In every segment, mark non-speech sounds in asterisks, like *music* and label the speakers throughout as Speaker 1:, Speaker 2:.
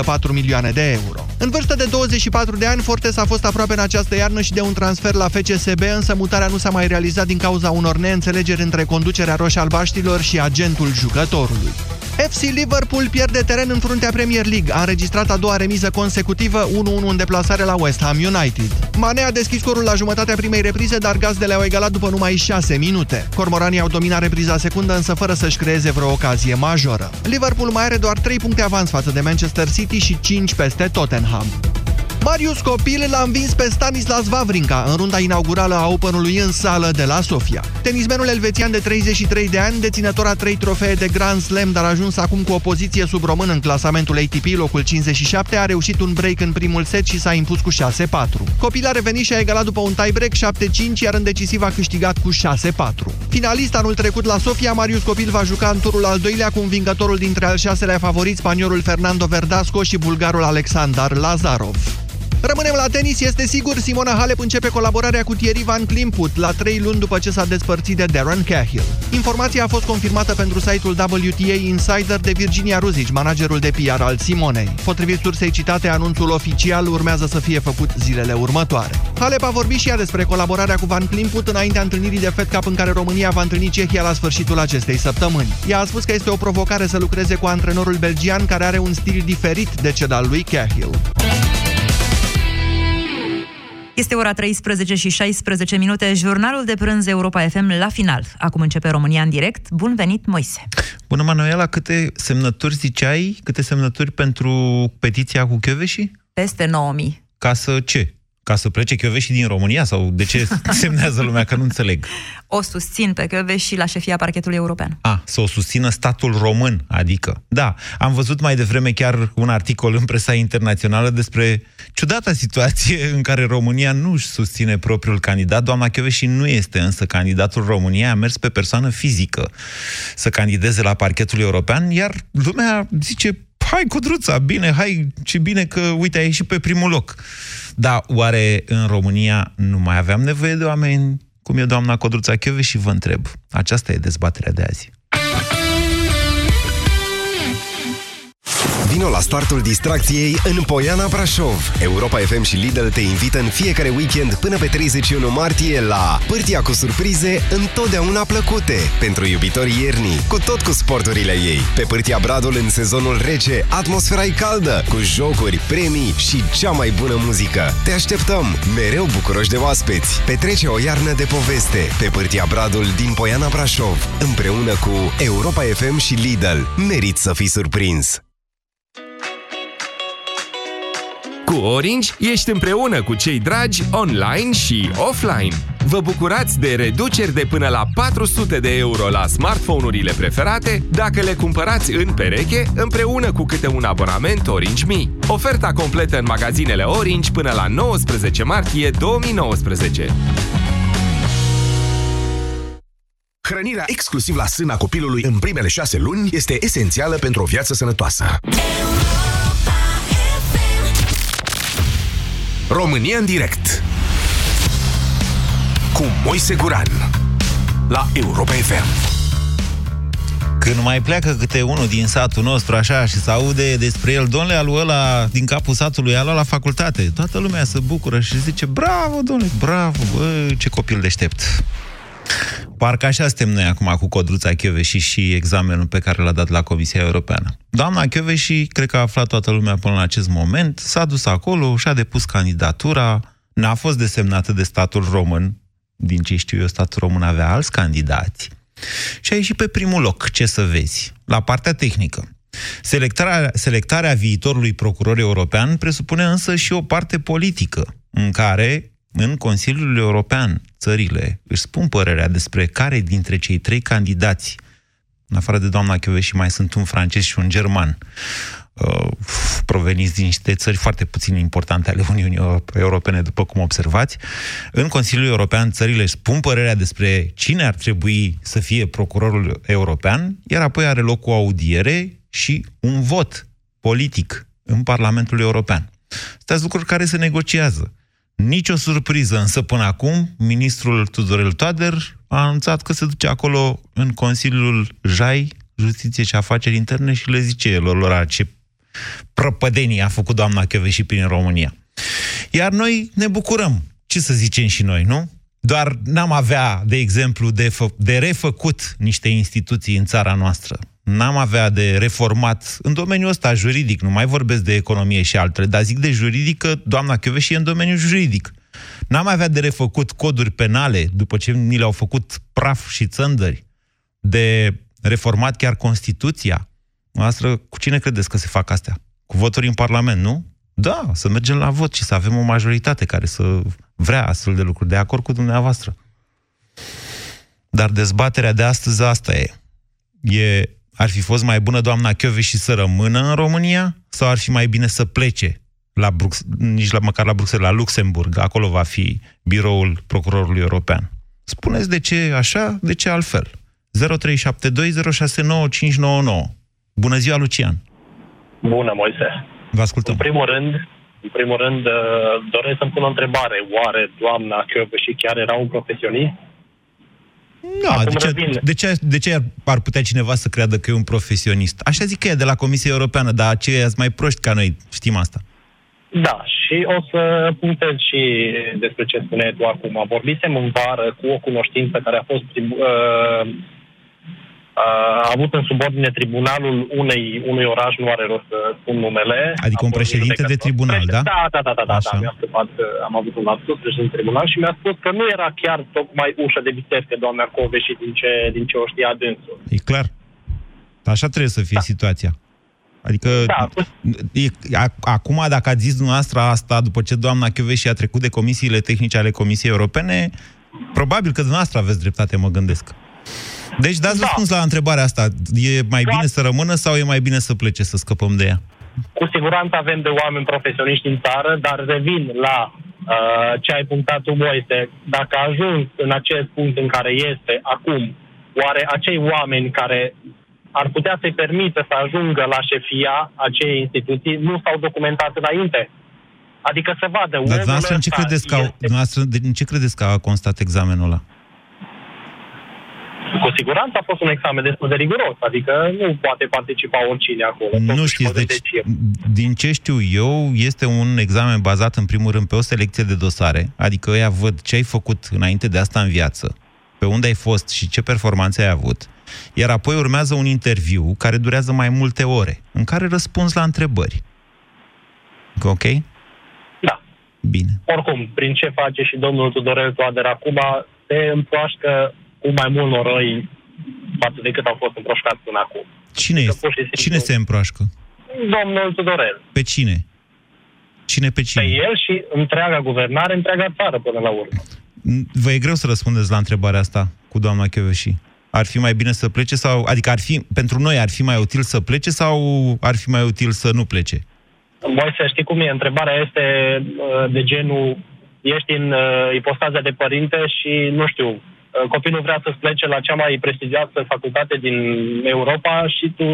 Speaker 1: 4 milioane de euro. În vârstă de 24 de ani, Fortes a fost aproape în această iarnă și de un transfer la FCSB, însă mutarea nu s-a mai realizat din cauza unor neînțelegeri între conducerea roșie-albaștilor și agentul jucătorului. FC Liverpool pierde teren în fruntea Premier League. A înregistrat a doua remiză consecutivă, 1-1 în deplasare la West Ham United. Mane a deschis scorul la jumătatea primei reprize, dar gazdele au egalat după numai 6 minute. Cormoranii au dominat repriza secundă, însă fără să-și creeze vreo ocazie majoră. Liverpool mai are doar 3 puncte avans față de Manchester City și 5 peste Tottenham. Marius Copil l-a învins pe Stanislas Wawrinka în runda inaugurală a Openului în sală de la Sofia. Tenismenul elvețian de 33 de ani, deținător a 3 trofee de Grand Slam, dar a ajuns acum cu o poziție sub român în clasamentul ATP, locul 57, a reușit un break în primul set și s-a impus cu 6-4. Copil a revenit și a egalat după un tiebreak 7-5, iar în decisiv a câștigat cu 6-4. Finalist anul trecut la Sofia, Marius Copil va juca în turul al doilea cu învingătorul dintre al șaselea favorit, spaniolul Fernando Verdasco și bulgarul Alexandar Lazarov. Rămânem la tenis, este sigur, Simona Halep începe colaborarea cu Thierry Van Klimput la trei luni după ce s-a despărțit de Darren Cahill. Informația a fost confirmată pentru site-ul WTA Insider de Virginia Ruzic, managerul de PR al Simonei. Potrivit sursei citate, anunțul oficial urmează să fie făcut zilele următoare. Halep a vorbit și ea despre colaborarea cu Van Klimput înaintea întâlnirii de Fed Cup în care România va întâlni Cehia la sfârșitul acestei săptămâni. Ea a spus că este o provocare să lucreze cu antrenorul belgian care are un stil diferit de cel al lui Cahill.
Speaker 2: Este ora 13 și 16 minute, jurnalul de prânz Europa FM la final. Acum începe România în direct. Bun venit, Moise!
Speaker 3: Bună, Manuela, câte semnături ziceai? Câte semnături pentru petiția cu Chioveși?
Speaker 2: Peste 9000.
Speaker 3: Ca să ce? Ca să plece Chioveși din România? Sau de ce *laughs* semnează lumea? Că nu înțeleg.
Speaker 2: O susțin pe Chioveși la șefia parchetului european.
Speaker 3: A, să o susțină statul român, adică. Da, am văzut mai devreme chiar un articol în presa internațională despre ciudata situație în care România nu își susține propriul candidat. Doamna Chioveși nu este însă candidatul României, a mers pe persoană fizică să candideze la parchetul european, iar lumea zice, hai Codruța, bine, hai, ce bine că, uite, ai ieșit pe primul loc. Da, oare în România nu mai aveam nevoie de oameni cum e doamna Codruța Chioveș și vă întreb. Aceasta e dezbaterea de azi.
Speaker 4: Vino la startul distracției în Poiana Brașov. Europa FM și Lidl te invită în fiecare weekend până pe 31 martie la Pârtia cu surprize întotdeauna plăcute pentru iubitorii iernii, cu tot cu sporturile ei. Pe Pârtia Bradul în sezonul rece, atmosfera e caldă, cu jocuri, premii și cea mai bună muzică. Te așteptăm, mereu bucuroși de oaspeți. Petrece o iarnă de poveste pe Pârtia Bradul din Poiana Brașov, împreună cu Europa FM și Lidl. Merit să fii surprins!
Speaker 5: Cu Orange ești împreună cu cei dragi online și offline. Vă bucurați de reduceri de până la 400 de euro la smartphone-urile preferate dacă le cumpărați în pereche împreună cu câte un abonament Orange Mi. Oferta completă în magazinele Orange până la 19 martie 2019.
Speaker 6: Hrănirea exclusiv la sâna copilului în primele șase luni este esențială pentru o viață sănătoasă. România în direct cu Moise Guran la Europa FM.
Speaker 3: Când mai pleacă câte unul din satul nostru așa și se aude despre el, domnule, alu ăla din capul satului, alu la facultate. Toată lumea se bucură și zice, bravo, domnule, bravo, bă, ce copil deștept. Parcă așa suntem noi acum cu Codruța Chioveși și examenul pe care l-a dat la Comisia Europeană. Doamna Chioveși, cred că a aflat toată lumea până la acest moment, s-a dus acolo, și-a depus candidatura, n-a fost desemnată de statul român, din ce știu eu, statul român avea alți candidați, și a ieșit pe primul loc, ce să vezi, la partea tehnică. Selectarea, selectarea viitorului procuror european presupune însă și o parte politică, în care în Consiliul European țările își spun părerea despre care dintre cei trei candidați, în afară de doamna și mai sunt un francez și un german, uh, proveniți din niște țări foarte puțin importante ale Uniunii Europene, după cum observați. În Consiliul European țările își spun părerea despre cine ar trebui să fie procurorul european, iar apoi are loc o audiere și un vot politic în Parlamentul European. Astea lucruri care se negociază. Nici o surpriză, însă până acum, ministrul Tudorel Toader a anunțat că se duce acolo în Consiliul JAI, Justiție și Afaceri Interne și le zice lor, lor ce prăpădenii a făcut doamna și prin România. Iar noi ne bucurăm. Ce să zicem și noi, nu? Doar n-am avea, de exemplu, de, fă, de refăcut niște instituții în țara noastră. N-am avea de reformat în domeniul ăsta juridic, nu mai vorbesc de economie și altele, dar zic de juridică, doamna și e în domeniul juridic. N-am avea de refăcut coduri penale după ce ni le-au făcut praf și țândări, de reformat chiar Constituția. Noastră, cu cine credeți că se fac astea? Cu voturi în Parlament, nu? Da, să mergem la vot și să avem o majoritate care să vrea astfel de lucruri, de acord cu dumneavoastră. Dar dezbaterea de astăzi asta e. e ar fi fost mai bună doamna și să rămână în România sau ar fi mai bine să plece la Brux- nici la, măcar la Bruxelles, la Luxemburg, acolo va fi biroul procurorului european. Spuneți de ce așa, de ce altfel. 0372069599. Bună ziua, Lucian!
Speaker 7: Bună, Moise!
Speaker 3: Vă ascultăm.
Speaker 7: În primul rând, în primul rând, uh, doresc să-mi pun o întrebare. Oare doamna și chiar era un profesionist?
Speaker 3: Da, de ce, de, ce, de ce ar putea cineva să creadă că e un profesionist? Așa zic că e de la Comisia Europeană, dar aceia sunt mai proști ca noi, știm asta.
Speaker 7: Da, și o să punctez și despre ce spuneai tu acum. Vorbisem în vară cu o cunoștință care a fost uh, a avut în subordine tribunalul unei, unui oraș, nu are rost să spun numele.
Speaker 3: Adică un președinte de tribunal, da?
Speaker 7: Da, da, da, da, da, da. Mi-a scăpat, am avut un lapsus, președinte de tribunal și mi-a spus că nu era chiar tocmai ușa de biserică, doamna și din ce, din ce o știa dânsul.
Speaker 3: E clar. Așa trebuie să fie da. situația. Adică, da. e, a, acum, dacă ați zis dumneavoastră asta, după ce doamna și a trecut de comisiile tehnice ale Comisiei Europene, probabil că dumneavoastră aveți dreptate, mă gândesc. Deci dați da. răspuns la întrebarea asta. E mai da. bine să rămână sau e mai bine să plece, să scăpăm de ea?
Speaker 7: Cu siguranță avem de oameni profesioniști în țară, dar revin la uh, ce ai punctat tu, Moise. Dacă a ajuns în acest punct în care este acum, oare acei oameni care ar putea să-i permită să ajungă la șefia acei instituții nu s-au documentat înainte? Adică să vadă...
Speaker 3: Dar dumneavoastră în ce, credeți că, este... în ce credeți că a constat examenul ăla?
Speaker 7: Cu siguranță a fost un examen destul de riguros, adică nu poate participa oricine acolo.
Speaker 3: Nu știți, deci, din ce știu eu, este un examen bazat în primul rând pe o selecție de dosare, adică ăia văd ce ai făcut înainte de asta în viață, pe unde ai fost și ce performanțe ai avut, iar apoi urmează un interviu care durează mai multe ore, în care răspunzi la întrebări. Ok?
Speaker 7: Da.
Speaker 3: Bine.
Speaker 7: Oricum, prin ce face și domnul Tudorel Toader acum, se împroașcă cu mai mult noroi față de cât au fost împroșcați până acum.
Speaker 3: Cine, adică, este? Simplu, cine se împroașcă?
Speaker 7: Domnul Tudorel.
Speaker 3: Pe cine? Cine pe cine?
Speaker 7: Pe el și întreaga guvernare, întreaga țară până la urmă.
Speaker 3: Vă e greu să răspundeți la întrebarea asta cu doamna Chioveși. Ar fi mai bine să plece sau, adică ar fi, pentru noi ar fi mai util să plece sau ar fi mai util să nu plece?
Speaker 7: Voi să știi cum e, întrebarea este uh, de genul, ești în uh, ipostaza de părinte și, nu știu, Uh, copilul vrea să plece la cea mai prestigioasă facultate din Europa și tu,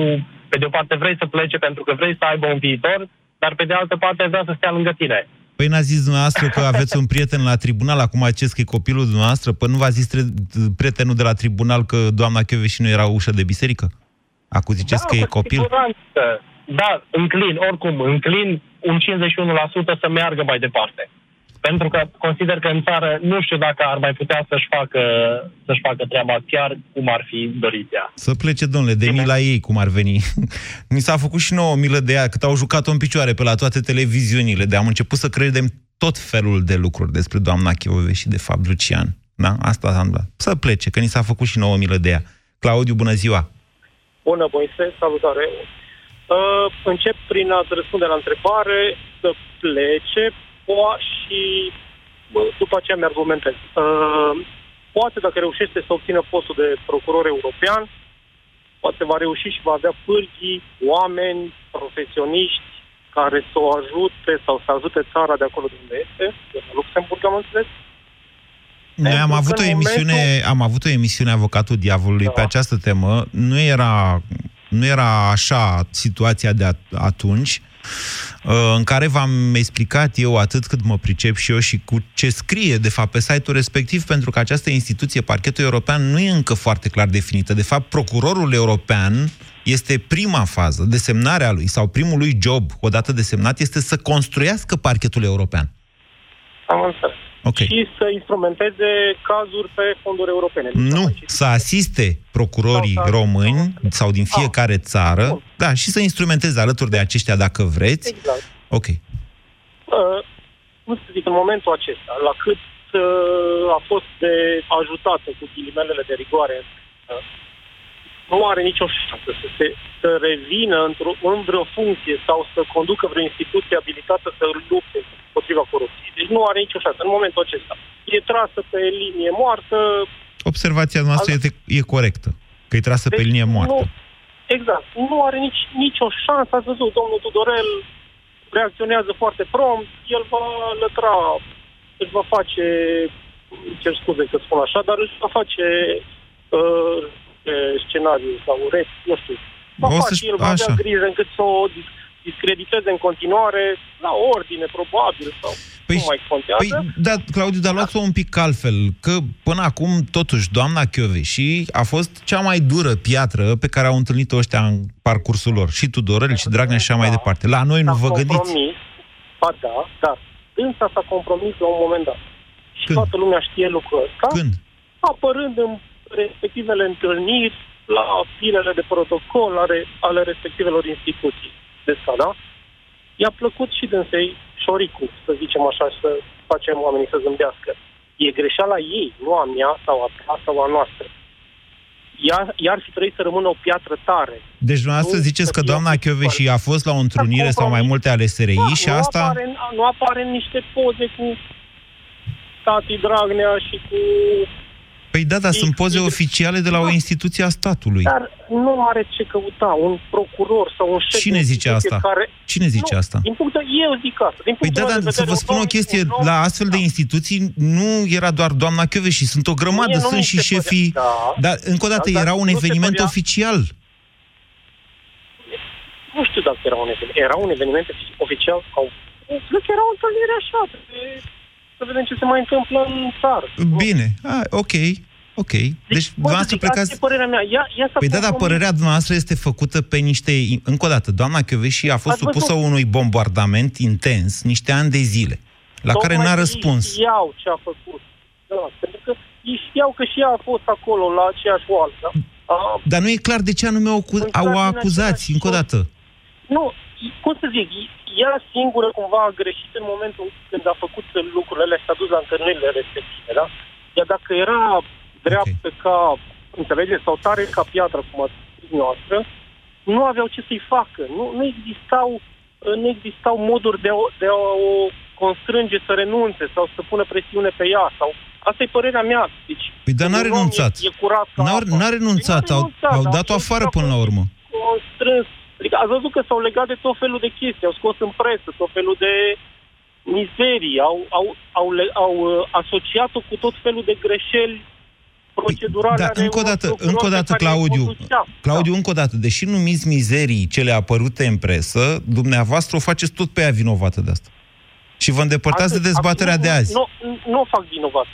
Speaker 7: pe de o parte, vrei să plece pentru că vrei să aibă un viitor, dar pe de altă parte vrea să stea lângă tine.
Speaker 3: Păi n-a zis dumneavoastră că *laughs* aveți un prieten la tribunal, acum acest că e copilul dumneavoastră, păi nu v-a zis prietenul de la tribunal că doamna și nu era ușă de biserică? Acum ziceți da, că e copil?
Speaker 7: Siguranță. Da, înclin, oricum, înclin un 51% să meargă mai departe. Pentru că consider că în țară nu știu dacă ar mai putea să-și facă, să-și facă treaba chiar cum ar fi dorit ea.
Speaker 3: Să plece, domnule, de mila ei cum ar veni. *laughs* Mi s-a făcut și nouă milă de ea, cât au jucat-o în picioare pe la toate televiziunile, de am început să credem tot felul de lucruri despre doamna Chiove și de fapt Lucian. Da? Asta am dat. Să plece, că ni s-a făcut și nouă milă de ea. Claudiu, bună ziua!
Speaker 8: Bună, Moise, salutare! Uh, încep prin a răspunde la întrebare să plece și după aceea mi-argumentez. Uh, poate dacă reușește să obțină postul de procuror european, poate va reuși și va avea pârghii, oameni, profesioniști care să o ajute sau să ajute țara de acolo de unde este, de la Luxemburg, am înțeles.
Speaker 3: Noi am avut, o emisiune, momentul... am avut o emisiune Avocatul Diavolului da. pe această temă. Nu era, nu era așa situația de atunci. Uh, în care v-am explicat eu atât cât mă pricep și eu și cu ce scrie, de fapt, pe site-ul respectiv, pentru că această instituție, parchetul european, nu e încă foarte clar definită. De fapt, procurorul european este prima fază, desemnarea lui sau primul lui job, odată desemnat, este să construiască parchetul european.
Speaker 8: Am înțeles.
Speaker 3: Ok.
Speaker 8: Și să instrumenteze cazuri pe fonduri europene.
Speaker 3: Nu, să asiste procurorii
Speaker 8: Sau să-
Speaker 3: români sau din fiecare țară,
Speaker 8: Bun.
Speaker 3: da, și să instrumenteze alături de aceștia dacă vreți.
Speaker 8: Exact.
Speaker 3: Ok.
Speaker 8: Uh, cum să zic, în momentul acesta, la cât uh, a fost de ajutată cu ghilimelele de rigoare, uh, nu are nicio șansă să, se, să revină într-o, în vreo funcție sau să conducă vreo instituție abilitată să lupte împotriva corupției. Deci nu are nicio șansă în momentul acesta. E trasă pe linie moartă.
Speaker 3: Observația noastră
Speaker 8: Al-
Speaker 3: este, e corectă, că e trasă pe
Speaker 8: Deci
Speaker 3: linie moartă.
Speaker 8: Nu, exact. Nu are nici, nicio șansă. Ați văzut, domnul Tudorel reacționează foarte prompt, el va lătra, își va face, cer scuze că spun așa, dar își va face uh, scenariu sau rep, nu știu. Va
Speaker 3: O
Speaker 8: face,
Speaker 3: să-și-
Speaker 8: el va avea
Speaker 3: așa.
Speaker 8: grijă încât să o dis- discrediteze în continuare la ordine, probabil, sau
Speaker 3: Păi,
Speaker 8: nu mai contează.
Speaker 3: păi, da, Claudiu, dar luați-o un pic altfel, că până acum, totuși, doamna Chioveși a fost cea mai dură piatră pe care au întâlnit-o ăștia în parcursul lor. Și Tudorel, și Dragnea, și așa mai
Speaker 8: Da.
Speaker 3: departe. La noi nu
Speaker 8: S-a
Speaker 3: vă gândiți?
Speaker 8: compromis, ba da, dar însă s-a compromis la un moment dat. Și
Speaker 3: Când?
Speaker 8: toată lumea știe lucrul ăsta,
Speaker 3: Când?
Speaker 8: apărând în respectivele întâlniri, la filele de protocol ale, ale respectivelor instituții de stat, da? I-a plăcut și dânsei șoricul, să zicem așa, să facem oamenii să zâmbească. E greșeala ei, nu a mea sau a ta sau a noastră. Ea, ea ar fi trebuit să rămână o piatră tare.
Speaker 3: Deci dumneavoastră
Speaker 8: Nu,
Speaker 3: ziceți
Speaker 8: să
Speaker 3: că
Speaker 8: fie
Speaker 3: doamna
Speaker 8: ofițer.
Speaker 3: Chioveși a fost la o întrunire sau mai
Speaker 8: compromis.
Speaker 3: multe ale SRI
Speaker 8: Da,
Speaker 3: și
Speaker 8: nu
Speaker 3: asta...
Speaker 8: Apare, în- nu apare în niște poze cu tati Dragnea și cu...
Speaker 3: Păi da, dar sunt poze
Speaker 8: Ei-
Speaker 3: oficiale de la o
Speaker 8: Da.
Speaker 3: instituție a statului.
Speaker 8: Dar nu are ce căuta un procuror sau un șef
Speaker 3: Cine
Speaker 8: de
Speaker 3: zice
Speaker 8: instituție
Speaker 3: asta?
Speaker 8: Care...
Speaker 3: Cine zice
Speaker 8: nu,
Speaker 3: asta?
Speaker 8: Din punct de, eu zic asta. Din
Speaker 3: Păi
Speaker 8: punctul
Speaker 3: da,
Speaker 8: meu
Speaker 3: dar
Speaker 8: de
Speaker 3: să
Speaker 8: vedere,
Speaker 3: vă
Speaker 8: un
Speaker 3: spun o
Speaker 8: om-
Speaker 3: chestie,
Speaker 8: un om-
Speaker 3: la astfel de instituții nu era doar doamna Chioveși, sunt o grămadă,
Speaker 8: Mie nu
Speaker 3: sunt
Speaker 8: mi
Speaker 3: și
Speaker 8: se părea-
Speaker 3: șefii...
Speaker 8: Da.
Speaker 3: Dar, încă o dată,
Speaker 8: Da, dar
Speaker 3: era un
Speaker 8: nu se
Speaker 3: eveniment
Speaker 8: părea-
Speaker 3: oficial.
Speaker 8: Nu știu dacă era un eveniment. Era un eveniment oficial sau... Cred că era o întâlnire așa. de- Să vedem ce se mai întâmplă în țară.
Speaker 3: Bine, a, ok, ok. Deci, dumneavoastră
Speaker 8: bă,
Speaker 3: plecați...
Speaker 8: Asta e părerea mea. Ea, ea s-a
Speaker 3: Păi da, dar
Speaker 8: compromis.
Speaker 3: părerea dumneavoastră este făcută pe niște... Încă o dată, doamna Chioveși a fost
Speaker 8: Ați văzut?
Speaker 3: supusă unui bombardament intens niște ani de zile, la care
Speaker 8: Tocmai
Speaker 3: n-a
Speaker 8: că
Speaker 3: răspuns.
Speaker 8: Ei știau ce a făcut. Da, pentru că ei știau că și ea a fost acolo la aceeași oală. Da? A,
Speaker 3: Dar nu e clar de ce anume au, acu-
Speaker 8: În
Speaker 3: au
Speaker 8: clar, din
Speaker 3: acuzați,
Speaker 8: același
Speaker 3: încă o
Speaker 8: timp.
Speaker 3: dată.
Speaker 8: nu, cum să zic, ea singură cumva a greșit în momentul când a făcut lucrurile alea și s-a dus la întâlnirile respective, da? Iar dacă era dreaptă okay. ca, înțelegeți, sau tare ca piatră, cum ați zis noastră, nu aveau ce să-i facă. Nu, nu existau nu existau moduri de a, o- de a o constrânge să renunțe sau să pună presiune pe ea. sau Asta e părerea mea. Deci,
Speaker 3: Păi dar n-a
Speaker 8: un om
Speaker 3: renunțat.
Speaker 8: E, e curat ca
Speaker 3: N-a,
Speaker 8: apa.
Speaker 3: n-a renunțat,
Speaker 8: Păi n-a
Speaker 3: au,
Speaker 8: renunțat,
Speaker 3: au
Speaker 8: dar
Speaker 3: dat-o
Speaker 8: a fost
Speaker 3: afară până la urmă.
Speaker 8: constrâns. Adică ați văzut că s-au legat de tot felul de chestii, au scos în presă tot felul de mizerii, au, au, au, le- au uh, asociat-o cu tot felul de greșeli procedurale.
Speaker 3: Da,
Speaker 8: ale
Speaker 3: încă o
Speaker 8: unor
Speaker 3: dată,
Speaker 8: procurori
Speaker 3: încă o
Speaker 8: pe
Speaker 3: dată,
Speaker 8: care îi
Speaker 3: Claudiu,
Speaker 8: conducea.
Speaker 3: Claudiu,
Speaker 8: Da.
Speaker 3: încă o dată, deși numiți mizerii cele apărute în presă, dumneavoastră o faceți tot pe ea vinovată de asta. Și vă îndepărtați de
Speaker 8: Atât.
Speaker 3: dezbaterea
Speaker 8: Acum,
Speaker 3: de azi.
Speaker 8: Nu, nu o fac vinovat.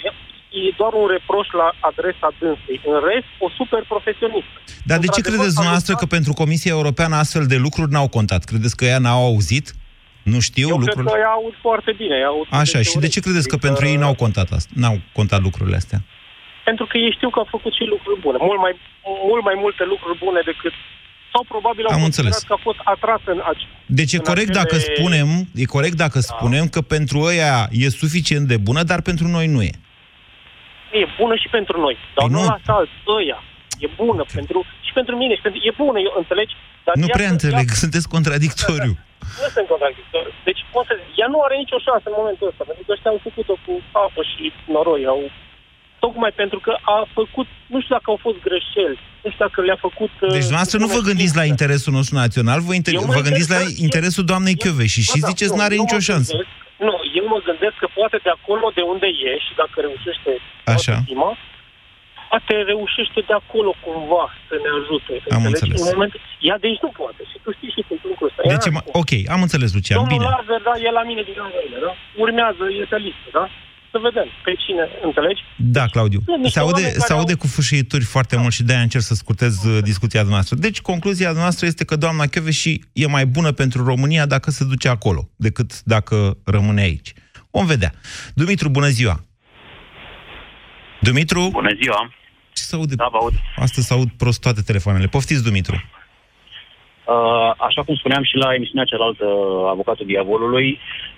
Speaker 8: E doar un reproș la adresa dânsei. În rest, o super profesionistă.
Speaker 3: Dar de ce
Speaker 8: Într-adevăr,
Speaker 3: credeți
Speaker 8: a
Speaker 3: dumneavoastră că
Speaker 8: luptat-
Speaker 3: pentru Comisia Europeană astfel de lucruri n-au contat? Credeți că ea n-au auzit? Nu știu
Speaker 8: Eu
Speaker 3: lucrurile?
Speaker 8: cred că ea aud foarte bine. ea aud
Speaker 3: Așa, și de ce credeți că pentru ei n-au contat asta? N-au contat lucrurile astea?
Speaker 8: Pentru că ei știu că au făcut și lucruri bune. Mult mai, mult mai multe lucruri bune decât... Sau probabil au
Speaker 3: Am
Speaker 8: considerat
Speaker 3: înțeles.
Speaker 8: că a fost atras în... ace-
Speaker 3: Deci e
Speaker 8: în
Speaker 3: corect
Speaker 8: acele-
Speaker 3: dacă spunem, e corect dacă spunem că pentru ăia e suficient de bună, dar pentru noi nu e.
Speaker 8: E bună și pentru noi. Dar
Speaker 3: Păi
Speaker 8: nu
Speaker 3: nu.
Speaker 8: la alți, ăia. E bună pentru, și pentru mine. Și pentru, e bună, eu, înțelegi? Dar
Speaker 3: Nu
Speaker 8: ea-
Speaker 3: prea înțeleg,
Speaker 8: ea-
Speaker 3: sunteți contradictoriu. *laughs*
Speaker 8: Nu sunt contradictor. Deci, cum să zic, ea nu are nicio șansă în momentul ăsta, pentru că ăștia au făcut-o cu apă și noroi. Au, tocmai pentru că a făcut, nu știu dacă au fost greșeli, nu știu dacă le-a făcut... uh,
Speaker 3: Deci dumneavoastră nu vă gândiți la interesul nostru național, vă, inter-
Speaker 8: Eu mă
Speaker 3: vă gândiți la
Speaker 8: gândesc-
Speaker 3: interesul doamnei
Speaker 8: eu-
Speaker 3: Chioveși și
Speaker 8: Bă, da,
Speaker 3: ziceți
Speaker 8: nu,
Speaker 3: n-are
Speaker 8: eu
Speaker 3: nicio
Speaker 8: mă
Speaker 3: șansă.
Speaker 8: gândesc- Nu, eu mă gândesc că poate de acolo de unde e și dacă reușește
Speaker 3: Așa.
Speaker 8: toată Tima, poate reușește de acolo cumva să ne ajute.
Speaker 3: Am
Speaker 8: înțelegi?
Speaker 3: înțeles.
Speaker 8: În moment, ea de aici nu poate și tu știi și tu lucrul ăsta.
Speaker 3: Deci,
Speaker 8: Ea
Speaker 3: ma-
Speaker 8: nu poate.
Speaker 3: ok, am înțeles, Lucian,
Speaker 8: Domnul
Speaker 3: bine.
Speaker 8: Lazar, da, e la mine din Angările, da? Urmează, e pe listă, da? Să vedem pe cine, înțelegi?
Speaker 3: Da, Claudiu.
Speaker 8: Sunt niște
Speaker 3: Se aude,
Speaker 8: oameni care
Speaker 3: se aude
Speaker 8: au-
Speaker 3: cu fâșâituri foarte mult și de-aia încerc să scurtez uh, discuția noastră. Deci, concluzia noastră este că doamna Chioveși e mai bună pentru România dacă se duce acolo, decât dacă rămâne aici. Vom vedea. Dumitru, bună ziua! Dumitru?
Speaker 9: Bună ziua!
Speaker 3: Ce se aude?
Speaker 9: Da, vă aud.
Speaker 3: Astăzi se aud prost toate telefoanele. Poftiți, Dumitru.
Speaker 9: Uh, așa cum spuneam și la emisiunea cealaltă, Avocatul Diavolului,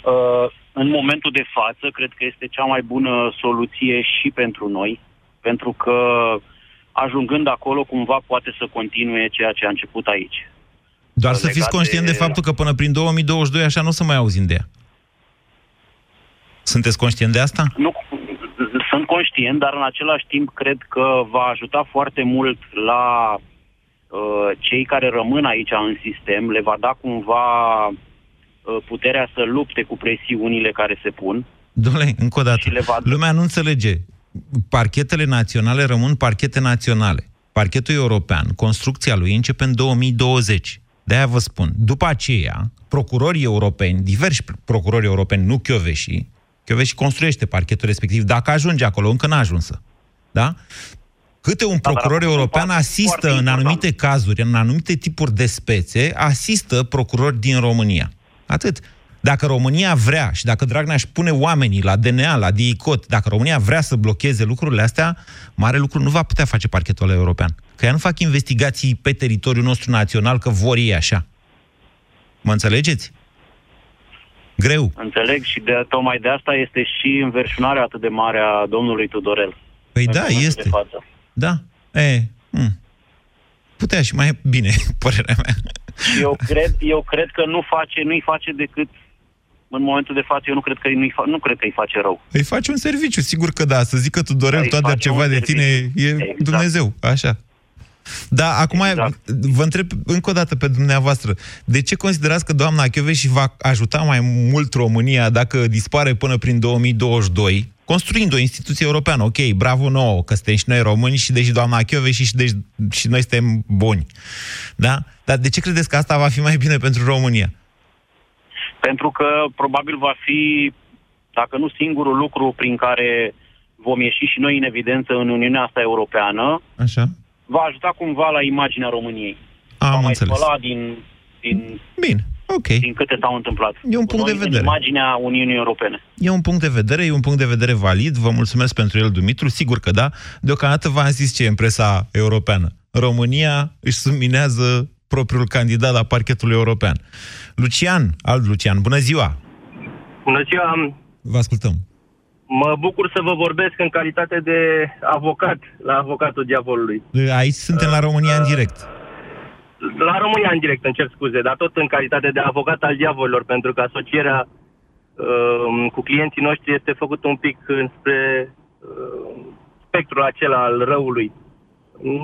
Speaker 9: uh, în momentul de față, cred că este cea mai bună soluție și pentru noi, pentru că ajungând acolo, cumva poate să continue ceea ce a început aici.
Speaker 3: Doar să
Speaker 9: Legat
Speaker 3: fiți conștient de...
Speaker 9: de
Speaker 3: faptul că până prin 2022 așa nu o să mai auzim de ea. Sunteți conștient de asta?
Speaker 9: Nu, sunt conștient, dar în același timp cred că va ajuta foarte mult la uh, cei care rămân aici în sistem, le va da cumva uh, puterea să lupte cu presiunile care se pun.
Speaker 3: Domnule, încă o dată,
Speaker 9: Și le va-
Speaker 3: lumea nu înțelege. Parchetele naționale rămân parchete naționale. Parchetul european, construcția lui începe în 2020. De-aia vă spun. După aceea, procurorii europeni, diversi procurori europeni, nu Chioveși, Chioveși construiește parchetul respectiv, dacă ajunge acolo, încă n-a ajunsă. Da? Câte un
Speaker 9: dar
Speaker 3: procuror
Speaker 9: a fost un
Speaker 3: european
Speaker 9: pas
Speaker 3: asistă
Speaker 9: foarte
Speaker 3: în
Speaker 9: important.
Speaker 3: anumite cazuri, în anumite tipuri de spețe, asistă procurori din România. Atât. Dacă România vrea și dacă Dragnea își pune oamenii la DNA, la DICOT, dacă România vrea să blocheze lucrurile astea, mare lucru nu va putea face parchetul ăla european. Că ea nu fac investigații pe teritoriul nostru național, că vor ei așa. Mă înțelegeți? Greu.
Speaker 9: Înțeleg și de, tocmai de asta este și înverșunarea atât de mare a domnului Tudorel.
Speaker 3: Păi
Speaker 9: în
Speaker 3: da,
Speaker 9: momentul
Speaker 3: este.
Speaker 9: De față.
Speaker 3: Da. E, hm. Putea și mai bine, *laughs* părerea mea.
Speaker 9: Eu cred, eu cred că nu face, nu-i face decât în momentul de față, eu nu cred că nu-i, fa- nu cred că îi face rău.
Speaker 3: Îi faci un serviciu, sigur că da. Să zică Tudorel
Speaker 9: Îi
Speaker 3: toate
Speaker 9: face
Speaker 3: ceva
Speaker 9: un
Speaker 3: de tine
Speaker 9: serviciu.
Speaker 3: e
Speaker 9: Exact.
Speaker 3: Dumnezeu, așa. Da, acum
Speaker 9: Exact.
Speaker 3: vă întreb încă o dată pe dumneavoastră. De ce considerați că doamna și va ajuta mai mult România dacă dispare până prin 2022, construind o instituție europeană? Ok, bravo nouă, că suntem și noi români și deci doamna și, și, deci, și noi suntem buni. Da? Dar de ce credeți că asta va fi mai bine pentru România?
Speaker 9: Pentru că probabil va fi, dacă nu singurul lucru prin care vom ieși și noi în evidență în Uniunea asta europeană,
Speaker 3: Așa?
Speaker 9: va ajuta cumva la imaginea României.
Speaker 3: Am
Speaker 9: va mai
Speaker 3: înțeles.
Speaker 9: spăla din, din,
Speaker 3: Bine, ok.
Speaker 9: din câte s-au întâmplat.
Speaker 3: E un punct
Speaker 9: Noi
Speaker 3: de
Speaker 9: în
Speaker 3: vedere.
Speaker 9: imaginea Uniunii Europene.
Speaker 3: E un punct de vedere, e un punct de vedere valid, vă mulțumesc pentru el, Dumitru, sigur că da. Deocamdată v-am zis ce e în presa europeană. România își subminează propriul candidat la parchetul european. Lucian, alt Lucian, bună ziua!
Speaker 10: Bună ziua!
Speaker 3: Vă ascultăm.
Speaker 10: Mă bucur să vă vorbesc în calitate de avocat la avocatul diavolului.
Speaker 3: Aici suntem la România în direct.
Speaker 10: La România în direct, îmi cer scuze, dar tot în calitate de avocat al diavolilor, pentru că asocierea uh, cu clienții noștri este făcută un pic înspre uh, spectrul acela al răului.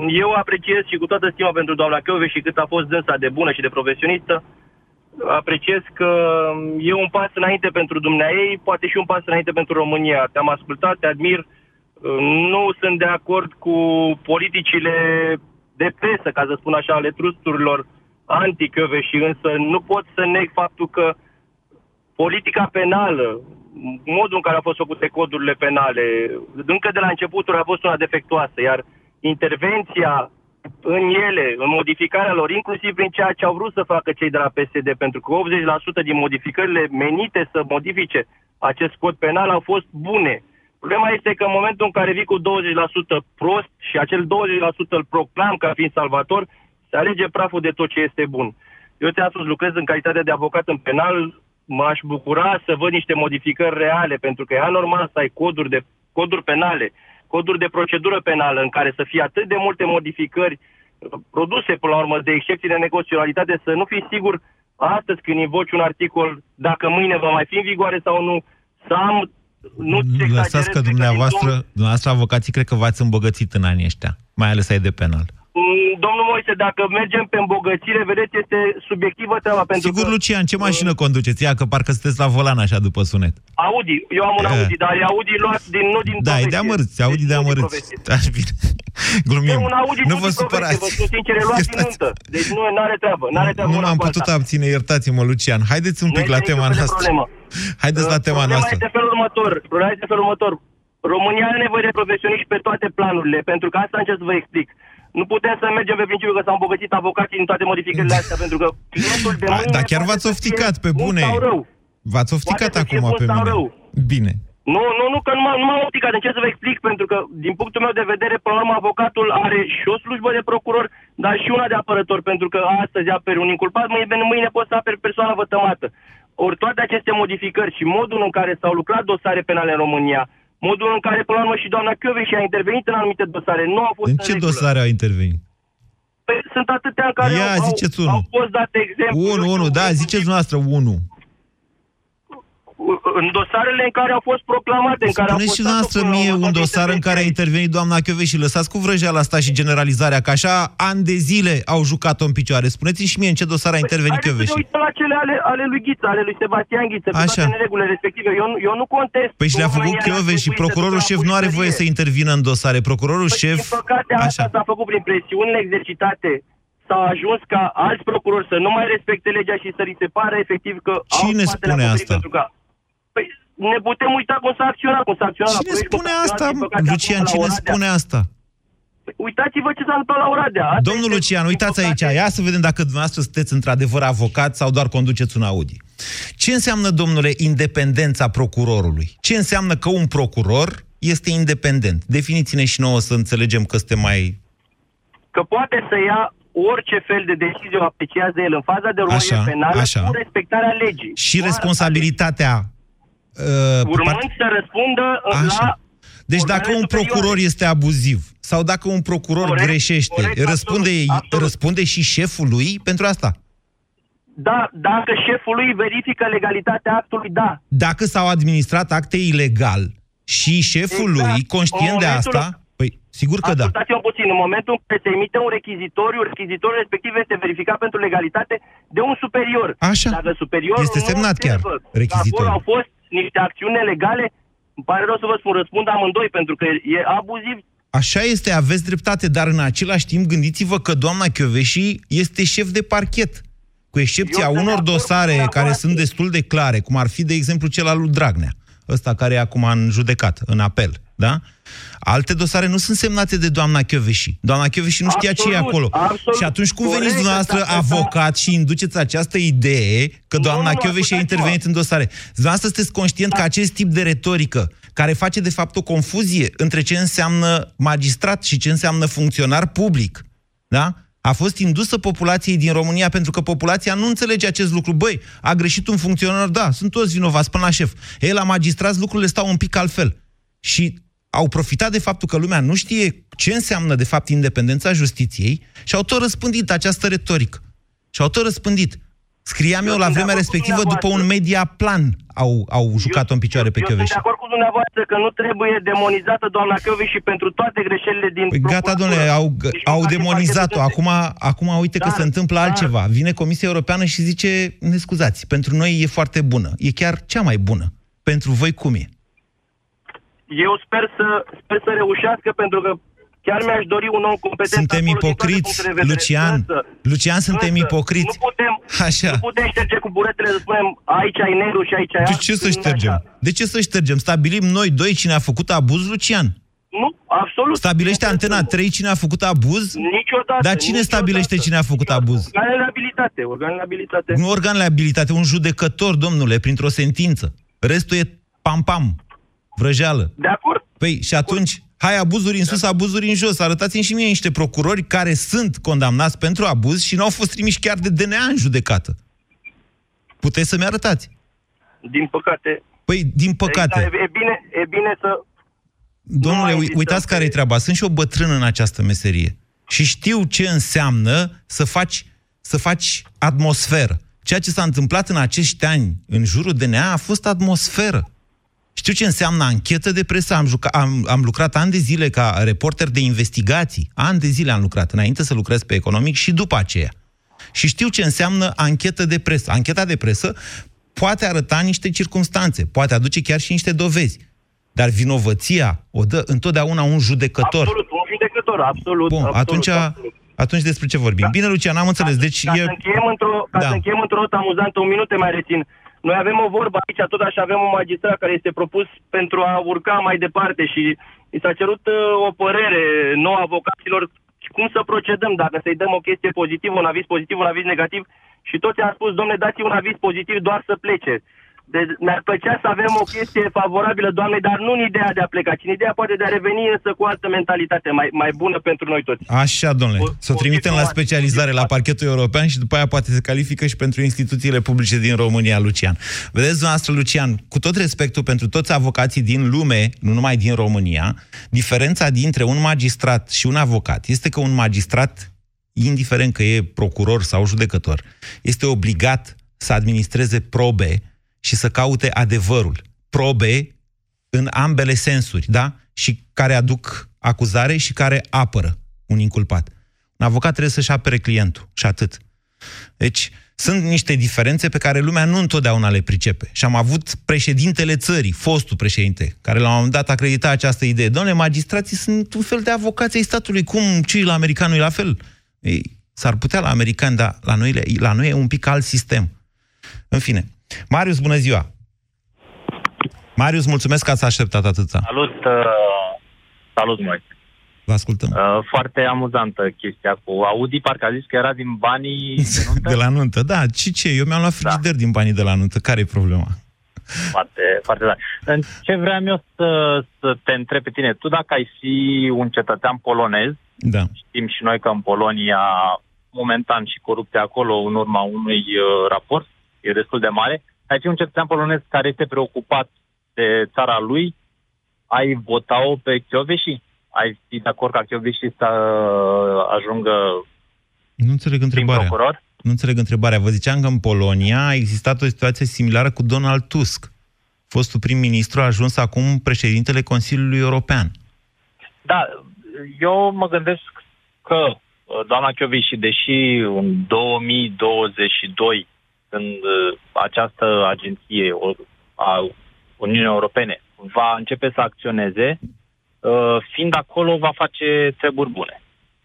Speaker 10: Eu apreciez și cu toată stima pentru doamna Chiove și cât a fost dânsa de bună și de profesionistă, apreciez că e un pas înainte pentru dumneaei, poate și un pas înainte pentru România. Te-am ascultat, te admir. Nu sunt de acord cu politicile de presă, ca să spun așa, ale trusturilor anti și însă nu pot să neg faptul că politica penală, modul în care au fost făcute codurile penale, încă de la începuturi a fost una defectuoasă, iar intervenția în ele, în modificarea lor, inclusiv prin ceea ce au vrut să facă cei de la PSD, pentru că 80% din modificările menite să modifice acest cod penal au fost bune. Problema este că în momentul în care vii cu 20% prost și acel 20% îl proclam ca fiind salvator, se alege praful de tot ce este bun. Eu ți-am spus, lucrez în calitate de avocat în penal, m-aș bucura să văd niște modificări reale, pentru că e anormal să ai coduri, de, coduri penale, coduri de procedură penală în care să fie atât de multe modificări produse, până la urmă, de excepții de negoționalitate, să nu fii sigur astăzi când invoci un articol, dacă mâine va mai fi în vigoare sau nu, să am nu
Speaker 3: Lăsați că dumneavoastră, dumneavoastră avocații, cred că v-ați îmbogățit în anii ăștia, mai ales ai de penal.
Speaker 10: Mm, Domnul Moise, dacă mergem pe îmbogățire, vedeți, este subiectivă treaba. Pentru
Speaker 3: Sigur,
Speaker 10: că,
Speaker 3: Lucian, ce mașină conduceți? Ia, că parcă sunteți la volan așa după sunet.
Speaker 10: Audi, eu am un
Speaker 3: Eh.
Speaker 10: Audi, dar e Audi luat din, nu din
Speaker 3: Da, e de
Speaker 10: povestie.
Speaker 3: amărâți, Audi
Speaker 10: Deci
Speaker 3: de
Speaker 10: nu din
Speaker 3: amărâți.
Speaker 10: povestie.
Speaker 3: Da, *laughs* bine. Glumim.
Speaker 10: E un Audi
Speaker 3: Nu
Speaker 10: nu
Speaker 3: vă
Speaker 10: din povestie,
Speaker 3: supărați.
Speaker 10: Vă spun sincer, e luat din
Speaker 3: Stați.
Speaker 10: nuntă. Deci nu are treabă, nu are treabă
Speaker 3: Nu
Speaker 10: una
Speaker 3: m-am
Speaker 10: cu
Speaker 3: putut
Speaker 10: alta.
Speaker 3: abține, iertați-mă, Lucian. Haideți un
Speaker 10: Nu
Speaker 3: pic
Speaker 10: este
Speaker 3: la
Speaker 10: niciun
Speaker 3: tema
Speaker 10: fel de
Speaker 3: noastră.
Speaker 10: problemă.
Speaker 3: Haideți la
Speaker 10: Uh,
Speaker 3: tema
Speaker 10: Problema
Speaker 3: noastră.
Speaker 10: este felul următor. Problema este felul următor. România are nevoie de profesioniști pe toate planurile, pentru că asta încerc să vă explic. Nu putem să mergem pe principiul că s-au îmbogățit avocații din toate modificările astea, pentru că clientul de
Speaker 3: Da,
Speaker 10: mâine
Speaker 3: dar chiar
Speaker 10: poate
Speaker 3: v-ați
Speaker 10: să fie
Speaker 3: ofticat pe
Speaker 10: bun
Speaker 3: bune.
Speaker 10: sau rău.
Speaker 3: V-ați ofticat
Speaker 10: Poate să fie
Speaker 3: acum
Speaker 10: bun
Speaker 3: pe
Speaker 10: sau
Speaker 3: mine.
Speaker 10: rău.
Speaker 3: Bine.
Speaker 10: Nu, nu, nu, că nu m-am, nu m-am opticat. Încerc să vă explic, pentru că, din punctul meu de vedere, până la urmă, avocatul are și o slujbă de procuror, dar și una de apărător, pentru că astăzi aperi un inculpat, mâine, mâine poți să aperi persoana vătămată. Ori toate aceste modificări și modul în care s-au lucrat dosare penale în România, modul în care, până la urmă, și doamna Chioveș a intervenit în anumite dosare, nu au fost
Speaker 3: În
Speaker 10: în
Speaker 3: ce
Speaker 10: regulă.
Speaker 3: dosare au intervenit?
Speaker 10: Păi, sunt atâtea în care
Speaker 3: Ia,
Speaker 10: au,
Speaker 3: ziceți
Speaker 10: au,
Speaker 3: unul.
Speaker 10: au fost date exemple.
Speaker 3: Unu, unu, da, ziceți noastră unu.
Speaker 10: În dosarele în care au fost proclamate, în care au
Speaker 3: Spuneți
Speaker 10: fost
Speaker 3: și noastră
Speaker 10: dat-
Speaker 3: mie un
Speaker 10: toate
Speaker 3: dosar în care a
Speaker 10: intervențiile.
Speaker 3: intervenit doamna Chiove și lăsați cu vrăjeala asta și generalizarea, că așa ani de zile au jucat-o în picioare. Spuneți-mi și mie în ce dosar a intervenit
Speaker 10: Păi, Haideți să
Speaker 3: Chiove
Speaker 10: ne uităm la cele ale, ale lui Ghiță, ale lui Sebastian Ghiță, cu
Speaker 3: Așa.
Speaker 10: toate neregulile respective. Eu, nu- eu nu contest.
Speaker 3: Păi și le-a făcut
Speaker 10: România
Speaker 3: Chiove
Speaker 10: ar
Speaker 3: și
Speaker 10: trebui să
Speaker 3: procurorul
Speaker 10: ducă la
Speaker 3: șef nu are voie să
Speaker 10: pușcărie.
Speaker 3: intervină în dosare. Procurorul
Speaker 10: Păi,
Speaker 3: șef...
Speaker 10: Din păcate, asta
Speaker 3: Așa.
Speaker 10: s-a făcut prin presiunile exercitate. S-a ajuns ca alți procurori să nu mai respecte legea și să li se pare efectiv că au
Speaker 3: Cine
Speaker 10: spatele
Speaker 3: spune
Speaker 10: acoperit
Speaker 3: asta?
Speaker 10: Pentru că, păi, ne putem uita cum s-a acționat, cum s-a acționat la
Speaker 3: Cine
Speaker 10: proiect, cum
Speaker 3: spune
Speaker 10: s-a acționat,
Speaker 3: asta,
Speaker 10: din păcate,
Speaker 3: Lucian?
Speaker 10: acum la
Speaker 3: Cine
Speaker 10: Oradea.
Speaker 3: spune asta?
Speaker 10: Păi, Uitați-vă ce s-a întâmplat la Oradea. Asta
Speaker 3: Domnul
Speaker 10: este,
Speaker 3: Lucian,
Speaker 10: din
Speaker 3: uitați aici,
Speaker 10: păcate,
Speaker 3: ia să vedem dacă dumneavoastră sunteți într-adevăr avocat sau doar conduceți un Audi. Ce înseamnă, domnule, independența procurorului? Ce înseamnă că un procuror este independent? Definiți-ne și nouă să înțelegem că suntem mai...
Speaker 10: că poate să ia orice fel de decizie o apreciază el în faza de urmărire
Speaker 3: Așa,
Speaker 10: penală
Speaker 3: așa.
Speaker 10: cu respectarea legii.
Speaker 3: Și
Speaker 10: Doar
Speaker 3: responsabilitatea... Uh,
Speaker 10: Urmând
Speaker 3: part-
Speaker 10: să răspundă
Speaker 3: Așa.
Speaker 10: la...
Speaker 3: Deci dacă
Speaker 10: organele
Speaker 3: un
Speaker 10: superioare.
Speaker 3: procuror este abuziv sau dacă un procuror
Speaker 10: Corect,
Speaker 3: greșește,
Speaker 10: corect,
Speaker 3: răspunde,
Speaker 10: absolut, absolut.
Speaker 3: răspunde și șeful lui pentru asta?
Speaker 10: Da, dacă șeful lui verifică legalitatea actului, da.
Speaker 3: Dacă s-au administrat acte ilegal și șeful
Speaker 10: Exact.
Speaker 3: lui, conștient
Speaker 10: În
Speaker 3: de
Speaker 10: momentul-
Speaker 3: asta, păi sigur că da.
Speaker 10: Ascultați-mă puțin, în momentul în care se emite un rechizitoriu, rechizitoriul respectiv este verificat pentru legalitate de un superior.
Speaker 3: Așa.
Speaker 10: Dacă superiorul
Speaker 3: Este
Speaker 10: nu
Speaker 3: semnat chiar,
Speaker 10: observă că
Speaker 3: rechizitoriul.
Speaker 10: Acolo au fost niște acțiuni legale, îmi pare rău să vă spun, răspund amândoi, pentru că e abuziv
Speaker 3: Așa este, aveți dreptate, dar în același timp gândiți-vă că doamna Chioveși este șef de parchet. Cu excepția
Speaker 10: Eu sunt de
Speaker 3: unor
Speaker 10: acord cu
Speaker 3: dosare
Speaker 10: dumneavoastră.
Speaker 3: care sunt destul de clare, cum ar fi, de exemplu, cel al lui Dragnea, ăsta care e acum în judecat, în apel, da? Alte dosare nu sunt semnate de doamna Chioveși. Doamna Chioveși nu știa ce e
Speaker 10: Absolut,
Speaker 3: acolo.
Speaker 10: absolut.
Speaker 3: Și atunci cum
Speaker 10: Corect,
Speaker 3: veniți dumneavoastră
Speaker 10: asta- asta-
Speaker 3: avocat și induceți această idee că
Speaker 10: Nu,
Speaker 3: doamna
Speaker 10: nu,
Speaker 3: Chioveși a
Speaker 10: ascultați-mă.
Speaker 3: intervenit în dosare? Dumneavoastră sunteți conștient că acest tip de retorică care face de fapt o confuzie între ce înseamnă magistrat și ce înseamnă funcționar public, da? A fost indusă populației din România pentru că populația nu înțelege acest lucru. Băi, a greșit un funcționar, da, sunt toți vinovați până la șef. Ei, la magistrat lucrurile stau un pic altfel. Și au profitat de faptul că lumea nu știe ce înseamnă de fapt independența justiției și au tot răspândit această retorică. Și au tot răspândit. Scriam eu,
Speaker 10: Eu
Speaker 3: la
Speaker 10: sunt de
Speaker 3: vremea
Speaker 10: acord cu
Speaker 3: respectivă după un
Speaker 10: dumneavoastră.
Speaker 3: media plan au, au jucat-o în picioare pe
Speaker 10: eu, eu sunt
Speaker 3: Chioveși.
Speaker 10: de acord cu dumneavoastră că nu trebuie demonizată doamna Chioveși pentru toate greșelile din
Speaker 3: Păi gata,
Speaker 10: procuratură.
Speaker 3: domnule, au,
Speaker 10: Deci
Speaker 3: au
Speaker 10: nu face
Speaker 3: demonizat-o.
Speaker 10: parte de-
Speaker 3: Acum, acum uite că
Speaker 10: Dar-
Speaker 3: se întâmplă
Speaker 10: dar-
Speaker 3: altceva. Vine Comisia Europeană și zice, ne scuzați, pentru noi e foarte bună. E chiar cea mai bună. Pentru voi cum e?
Speaker 10: Eu sper să, sper să reușească pentru că chiar mi-aș dori un om competent
Speaker 3: Suntem
Speaker 10: acolo din toate
Speaker 3: ipocriți,
Speaker 10: punctele de vedere.
Speaker 3: Lucian.
Speaker 10: Însă,
Speaker 3: Lucian, suntem
Speaker 10: însă,
Speaker 3: ipocriți.
Speaker 10: Nu putem,
Speaker 3: Așa.
Speaker 10: nu putem șterge cu buretele să spunem aici ai negru și aici ai
Speaker 3: De
Speaker 10: alb,
Speaker 3: ce să
Speaker 10: când
Speaker 3: ștergem?
Speaker 10: așa.
Speaker 3: De ce să ștergem? Stabilim noi doi cine a făcut abuz, Lucian?
Speaker 10: Nu, absolut.
Speaker 3: Stabilește
Speaker 10: Nu
Speaker 3: Antena
Speaker 10: trebuie.
Speaker 3: 3 cine a făcut abuz?
Speaker 10: Niciodată.
Speaker 3: Dar cine
Speaker 10: niciodată.
Speaker 3: stabilește cine a făcut abuz?
Speaker 10: Organele de abilitate, organele de abilitate.
Speaker 3: Un organele abilitate, un judecător, domnule, printr-o sentință. Restul e pam-pam, vrăjeală.
Speaker 10: De acord?
Speaker 3: Păi și atunci, hai abuzuri în sus, abuzuri în jos. Arătați-mi și mie niște procurori care sunt condamnați pentru abuz și nu au fost trimiși chiar de DNA în judecată. Puteți să-mi arătați?
Speaker 10: Din păcate.
Speaker 3: Păi, din păcate.
Speaker 10: E, e, bine, e bine să...
Speaker 3: Domnule,
Speaker 10: mai
Speaker 3: ui-
Speaker 10: insistăm
Speaker 3: uitați
Speaker 10: pe-
Speaker 3: care e treaba. Sunt și o bătrână în această meserie. Și știu ce înseamnă să faci, să faci atmosferă. Ceea ce s-a întâmplat în acești ani în jurul DNA a fost atmosferă. Știu ce înseamnă anchetă de presă, am, juca, am, am lucrat ani de zile ca reporter de investigații, ani de zile am lucrat, înainte să lucrez pe economic și după aceea. Și știu ce înseamnă anchetă de presă. Ancheta de presă poate arăta niște circunstanțe, poate aduce chiar și niște dovezi. Dar vinovăția o dă întotdeauna un judecător.
Speaker 10: Absolut, un judecător, absolut.
Speaker 3: Bun,
Speaker 10: absolut,
Speaker 3: atunci,
Speaker 10: absolut.
Speaker 3: atunci despre ce vorbim?
Speaker 10: Da.
Speaker 3: Bine, Lucian, am înțeles. Deci
Speaker 10: ca
Speaker 3: e...
Speaker 10: să încheiem într-o, ca
Speaker 3: Da.
Speaker 10: să încheiem într-o notă amuzantă, un minut te mai rețin. Noi avem o vorbă aici, tot așa avem un magistrat care este propus pentru a urca mai departe și i s-a cerut uh, o părere nouă avocaților cum să procedăm, dacă să-i dăm o chestie pozitivă, un aviz pozitiv, un aviz negativ și toți am spus, domne, dați un aviz pozitiv doar să plece. Deci mi-ar plăcea să avem o chestie favorabilă, doamne, dar nu în ideea de a pleca, ci în ideea poate de a reveni însă cu o altă mentalitate mai, mai bună pentru noi toți.
Speaker 3: Așa, domnule. Să o trimitem la specializare la parchetul european și după aia poate se califică și pentru instituțiile publice din România, Lucian. Vedeți, dumneavoastră, Lucian, cu tot respectul pentru toți avocații din lume, nu numai din România, diferența dintre un magistrat și un avocat este că un magistrat, indiferent că e procuror sau judecător, este obligat să administreze probe și să caute adevărul. Probe în ambele sensuri, da? Și care aduc acuzare și care apără un inculpat. Un avocat trebuie să-și apere clientul și atât. Deci, sunt niște diferențe pe care lumea nu întotdeauna le pricepe. Și am avut președintele țării, fostul președinte, care la un moment dat acredita această idee. Domnule, magistrații sunt un fel de avocați ai statului. Cum cei la americanul e la fel? Ei, s-ar putea la americani, dar la noi, la noi e un pic alt sistem. În fine. Marius, bună ziua! Marius, mulțumesc că ați așteptat atâta.
Speaker 11: Salut, uh, salut, Moise.
Speaker 3: Vă ascultăm.
Speaker 11: Uh, foarte amuzantă chestia cu Audi, parcă a zis că era din banii de nuntă. *laughs*
Speaker 3: De la nuntă, da. Și ce? Eu mi-am luat frigider da. din banii de la nuntă. Care e problema?
Speaker 11: Foarte, foarte tare. În ce vreau eu să, să te întreb pe tine, tu dacă ai fi un cetățean polonez,
Speaker 3: Da.
Speaker 11: știm și noi că în Polonia, momentan și corupția acolo, în urma unui uh, raport, e destul de mare, ai fi un cetățean polonez care este preocupat de țara lui, ai vota-o pe Chioveși? Ai fi de acord ca Chioveși să uh, ajungă
Speaker 3: Nu înțeleg întrebarea.
Speaker 11: procuror?
Speaker 3: Nu înțeleg întrebarea. Vă ziceam că în Polonia a existat o situație similară cu Donald Tusk. Fostul prim-ministru a ajuns acum președintele Consiliului European.
Speaker 11: Da, eu mă gândesc că uh, doamna Chioveși, deși în 2022, când uh, această agenție o- a Uniunii Europene va începe să acționeze, uh, fiind acolo, va face treburi bune.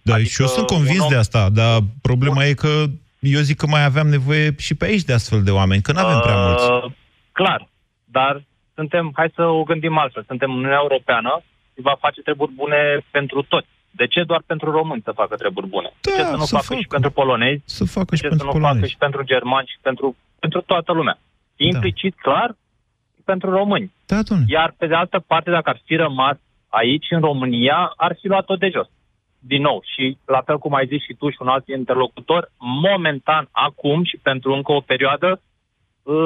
Speaker 3: Da, adică și eu sunt convins
Speaker 11: un om-
Speaker 3: de asta, dar problema e că eu zic că mai aveam nevoie și pe aici de astfel de oameni, că nu avem prea mulți.
Speaker 11: Uh, clar, dar suntem, hai să o gândim altfel, suntem în Uniunea Europeană și va face treburi bune pentru toți. De ce doar pentru români să facă treburi bune? de ce
Speaker 3: Da,
Speaker 11: să nu
Speaker 3: să
Speaker 11: facă,
Speaker 3: facă.
Speaker 11: și pentru polonezi?
Speaker 3: Să facă
Speaker 11: de
Speaker 3: și
Speaker 11: ce
Speaker 3: pentru
Speaker 11: să nu facă
Speaker 3: polonezi.
Speaker 11: și pentru germani și pentru, pentru toată lumea? Implicit, clar, pentru români.
Speaker 3: Da, domnule.
Speaker 11: Iar pe de altă parte, dacă ar fi rămas aici, în România, ar fi luat-o de jos. Din nou, și la fel cum ai zis și tu și un alt interlocutor, momentan, acum și pentru încă o perioadă,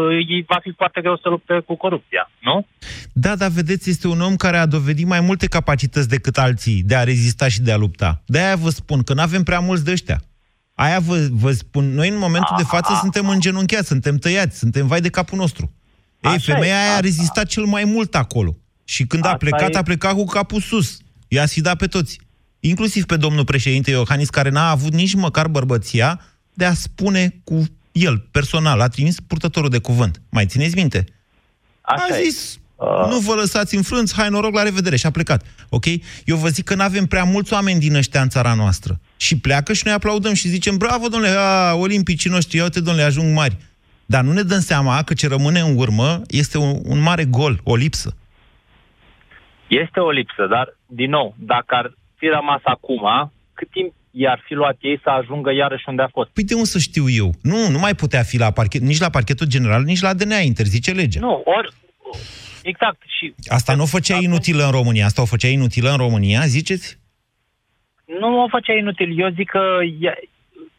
Speaker 11: îi va fi foarte greu să lupte cu corupția, nu?
Speaker 3: Da, dar vedeți, este un om care a dovedit mai multe capacități decât alții de a rezista și de a lupta. De-aia vă spun că nu avem prea mulți de ăștia. Aia vă, vă spun, noi în momentul de față suntem îngenunchiați, suntem tăiați, suntem vai de capul nostru. Ei,
Speaker 11: Așa
Speaker 3: femeia
Speaker 11: e,
Speaker 3: aia a
Speaker 11: asta.
Speaker 3: rezistat cel mai mult acolo. Și când a
Speaker 11: Asta
Speaker 3: plecat,
Speaker 11: e-
Speaker 3: a plecat cu capul sus. I-a sfidat pe toți. Inclusiv pe domnul președinte Iohannis, care n-a avut nici măcar bărbăția de a spune cu el, personal, a trimis purtătorul de cuvânt. Mai țineți minte?
Speaker 11: Așa
Speaker 3: a
Speaker 11: e.
Speaker 3: zis, nu vă lăsați înfrânți, hai noroc, la revedere și a plecat. Ok? Eu vă zic că nu avem prea mulți oameni din ăștia în țara noastră. Și pleacă și noi aplaudăm și zicem, bravo, domnule, a, olimpicii noștri, ia uite, domnule, ajung mari. Dar nu ne dăm seama că ce rămâne în urmă este un, un mare gol, o lipsă.
Speaker 11: Este o lipsă, dar, din nou, dacă ar fi rămas acum, cât timp i-ar fi luat ei să ajungă iarăși unde a fost?
Speaker 3: Păi de unde să știu eu? Nu, nu mai putea fi la parchet, nici la parchetul general, nici la DNA, interzice legea.
Speaker 11: Nu, ori... Exact. Și
Speaker 3: Asta nu o făcea inutilă în România, asta o făcea inutilă în România, ziceți?
Speaker 11: nu o făcea inutil. Eu zic că ea,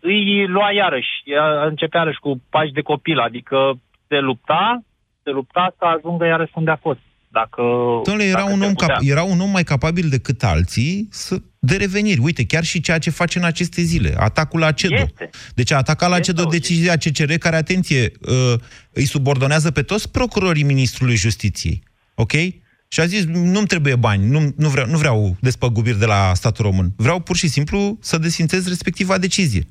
Speaker 11: îi lua iarăși. Ea începea iarăși cu pași de copil, adică se lupta, se lupta să ajungă iarăși unde a fost. Dacă,
Speaker 3: Domnule, era
Speaker 11: dacă
Speaker 3: un,
Speaker 11: se
Speaker 3: om
Speaker 11: putea.
Speaker 3: cap- era un om mai capabil decât alții să, de reveniri. Uite, chiar și ceea ce face în aceste zile. Atacul la CEDO.
Speaker 11: Este.
Speaker 3: Deci a atacat la
Speaker 11: Este
Speaker 3: CEDO
Speaker 11: o-
Speaker 3: decizia CCR, care, atenție, uh, îi subordonează pe toți procurorii Ministrului Justiției. Ok? Și a zis, nu-mi trebuie bani, nu, nu, vreau, nu vreau despăgubiri de la statul român. Vreau pur și simplu să desfințez respectiva decizie.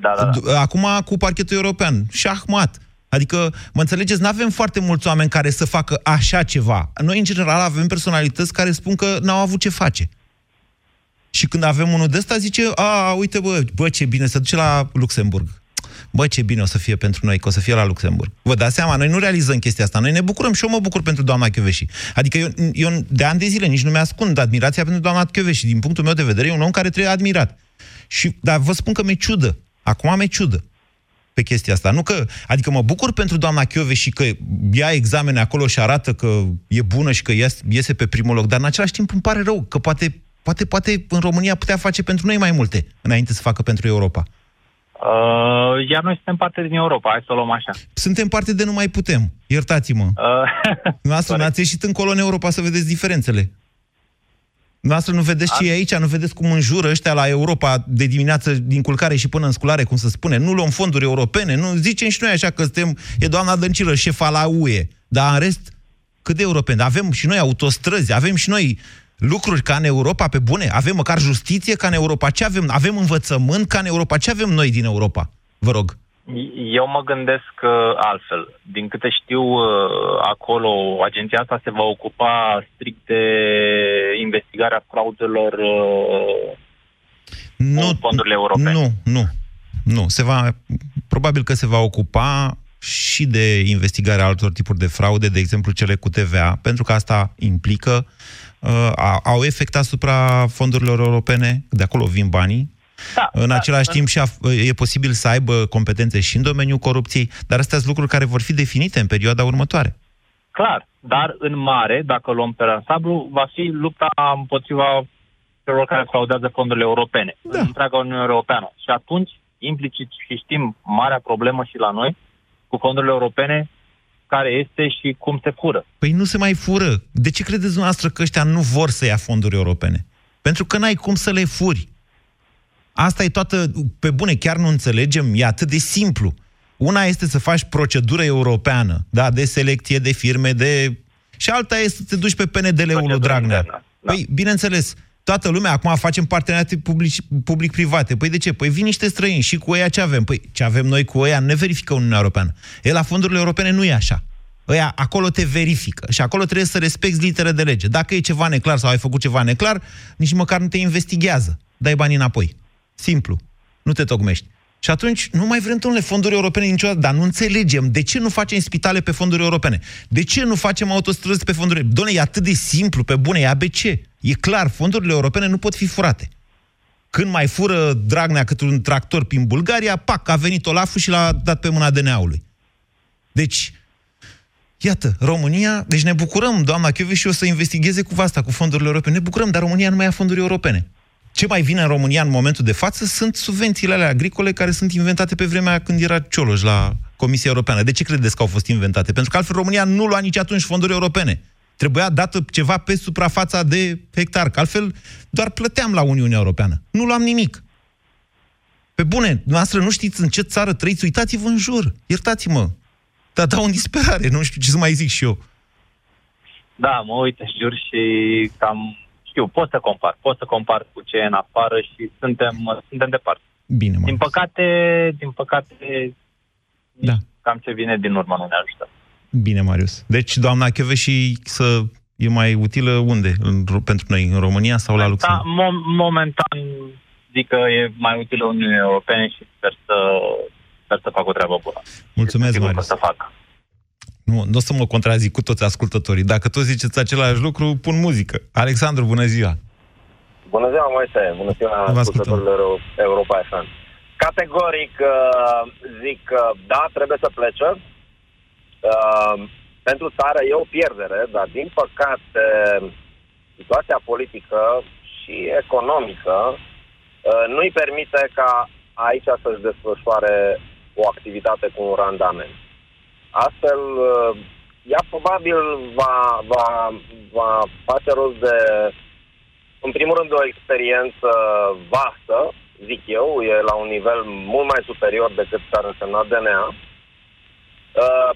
Speaker 11: Da, da, da.
Speaker 3: Acum cu parchetul european, șahmat. Adică, mă înțelegeți, nu avem foarte mulți oameni care să facă așa ceva. Noi, în general, avem personalități care spun că n-au avut ce face. Și când avem unul de ăsta, zice, a, uite, bă, bă, ce bine, se duce la Luxemburg. Bă, ce bine o să fie pentru noi, că o să fie la Luxemburg. Vă dați seama, noi nu realizăm chestia asta. Noi ne bucurăm și eu mă bucur pentru doamna Chioveși. Adică eu, eu de ani de zile nici nu mi-ascund admirația pentru doamna Chioveși. Din punctul meu de vedere, e un om care trebuie admirat. Și, dar vă spun că mi-e ciudă. Acum mi-e ciudă pe chestia asta. Nu că, adică mă bucur pentru doamna Chiove și că ia examene acolo și arată că e bună și că iese pe primul loc, dar în același timp îmi pare rău că poate, poate, poate în România putea face pentru noi mai multe înainte să facă pentru Europa.
Speaker 11: Uh, iar noi suntem parte din Europa, hai să o luăm așa.
Speaker 3: Suntem parte de nu mai putem, iertați-mă. Uh, *laughs* Noastră n-ați ieșit încolo în Europa să vedeți diferențele. Noastră nu vedeți ce e aici, nu vedeți cum înjură ăștia la Europa de dimineață din culcare și până în sculare, cum se spune. Nu luăm fonduri europene, nu zicem și noi așa că suntem, e doamna Dăncilă, șefa la UE. Dar în rest, cât de europeni? Avem și noi autostrăzi, avem și noi lucruri ca în Europa, pe bune? Avem măcar justiție ca în Europa? Ce avem? Avem învățământ ca în Europa? Ce avem noi din Europa? Vă rog.
Speaker 11: Eu mă gândesc uh, altfel. Din câte știu, uh, acolo agenția asta se va ocupa strict de investigarea fraudelor uh, nu, cu fondurile europene.
Speaker 3: Nu, nu. Nu, se va, probabil că se va ocupa și de investigarea altor tipuri de fraude, de exemplu cele cu TVA, pentru că asta implică, uh, au efect asupra fondurilor europene, de acolo vin banii,
Speaker 11: da,
Speaker 3: în
Speaker 11: da,
Speaker 3: același
Speaker 11: da.
Speaker 3: timp și e posibil să aibă competențe și în domeniul corupției, dar astea sunt lucruri care vor fi definite în perioada următoare.
Speaker 11: Clar, dar în mare, dacă luăm pe ansamblu, va fi lupta împotriva celor care fraudează fondurile europene, da. în întreaga Uniune Europeană. Și atunci, implicit și știm marea problemă și la noi, cu fondurile europene, care este și cum se fură.
Speaker 3: Păi nu se mai fură. De ce credeți dumneavoastră că ăștia nu vor să ia fonduri europene? Pentru că n-ai cum să le furi. Asta e toată, pe bune, chiar nu înțelegem, e atât de simplu. Una este să faci procedură europeană, da, de selecție de firme, de... Și alta este să te duci pe PNDL-ul lui Dragnea. Da. Păi, bineînțeles, toată lumea acum facem parteneriate public, public-private. Păi de ce? Păi vin niște străini și cu ei ce avem? Păi ce avem noi cu ei ne verifică Uniunea Europeană. E la fondurile europene nu e așa. Ăia, acolo te verifică și acolo trebuie să respecti litere de lege. Dacă e ceva neclar sau ai făcut ceva neclar, nici măcar nu te investigează. Dai banii înapoi. Simplu. Nu te tocmești. Și atunci nu mai vrem, domnule, fonduri europene niciodată, dar nu înțelegem de ce nu facem spitale pe fonduri europene. De ce nu facem autostrăzi pe fonduri europene? Doamne, e atât de simplu, pe bune, e ABC. E clar, fondurile europene nu pot fi furate. Când mai fură Dragnea cât un tractor prin Bulgaria, pac, a venit Olaful și l-a dat pe mâna DNA-ului. Deci, iată, România, deci ne bucurăm, doamna și o să investigheze cu asta, cu fondurile europene. Ne bucurăm, dar România nu mai ia fonduri europene. Ce mai vine în România în momentul de față sunt subvențiile alea agricole care sunt inventate pe vremea când era Cioloș la Comisia Europeană. De ce credeți că au fost inventate? Pentru că altfel România nu lua nici atunci fonduri europene. Trebuia dată ceva pe suprafața de hectar, că altfel doar plăteam la Uniunea Europeană. Nu luam nimic. Pe bune, noastră nu știți în ce țară trăiți, uitați-vă în jur, iertați-mă. Dar dau în disperare, nu știu ce să mai zic și eu.
Speaker 11: Da, mă uit în jur și cam știu, pot să compar, pot să compar cu ce e în afară și suntem, suntem departe.
Speaker 3: Bine,
Speaker 11: Din păcate, din păcate,
Speaker 3: da.
Speaker 11: cam ce vine din urmă nu ne ajută.
Speaker 3: Bine, Marius. Deci, doamna și să e mai utilă unde? În, pentru noi, în România sau la Luxemburg?
Speaker 11: Da, mo- momentan zic că e mai utilă Uniunii Europene și sper să, sper să fac o treabă bună.
Speaker 3: Mulțumesc, Marius.
Speaker 11: Să fac.
Speaker 3: Nu, nu o să mă contrazic cu toți ascultătorii. Dacă toți ziceți același lucru, pun muzică. Alexandru, bună ziua!
Speaker 12: Bună ziua, Moise! Bună ziua, ascultătorilor Europa FM. Categoric uh, zic că da, trebuie să plece. Uh, pentru țară e o pierdere, dar din păcate situația politică și economică uh, nu-i permite ca aici să-și desfășoare o activitate cu un randament. Astfel, uh, ea probabil va, va, va face rost de, în primul rând, o experiență vastă, zic eu, e la un nivel mult mai superior decât s-ar însemna DNA. Uh,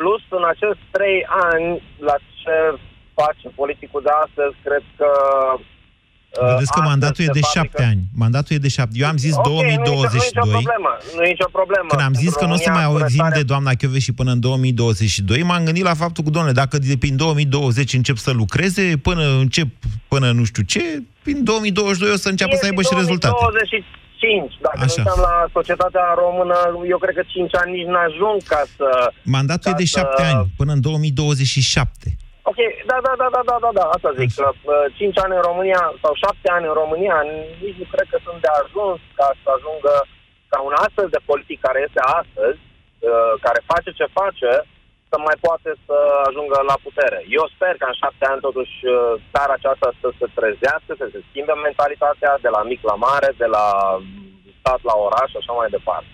Speaker 12: plus, în acești trei ani, la ce face politicul de astăzi, cred că
Speaker 3: Vedeți că
Speaker 12: astăzi
Speaker 3: mandatul e
Speaker 12: se
Speaker 3: de
Speaker 12: fabrică-
Speaker 3: șapte ani. Mandatul e de șapte. Eu am zis
Speaker 12: Ok, Nu e, nicio,
Speaker 3: 2022.
Speaker 12: nu e nicio problemă. Nu e nicio problemă.
Speaker 3: Când am zis că nu o să
Speaker 12: România,
Speaker 3: mai auzim
Speaker 12: curățarea-
Speaker 3: de doamna Chioveși până în 2022, m-am gândit la faptul că, domnule, dacă de prin 2020 încep să lucreze, până încep, până nu știu ce, prin 2022 o să înceapă să aibă și rezultate.
Speaker 12: 25. Dacă
Speaker 3: Așa.
Speaker 12: ne uităm la societatea română, eu cred că 5 ani nici n-ajung ca să...
Speaker 3: Mandatul e
Speaker 12: ca
Speaker 3: de
Speaker 12: să-
Speaker 3: șapte ani, până în 2027.
Speaker 12: Ok, da, da, da, da, da, da, da, asta zic, că uh, 5 ani în România sau 7 ani în România nici nu cred că sunt de ajuns ca să ajungă ca un astfel de politic care este astăzi, uh, care face ce face, să mai poate să ajungă la putere. Eu sper că în 7 ani totuși uh, țara aceasta să se trezească, să se schimbe mentalitatea de la mic la mare, de la stat la oraș și așa mai departe.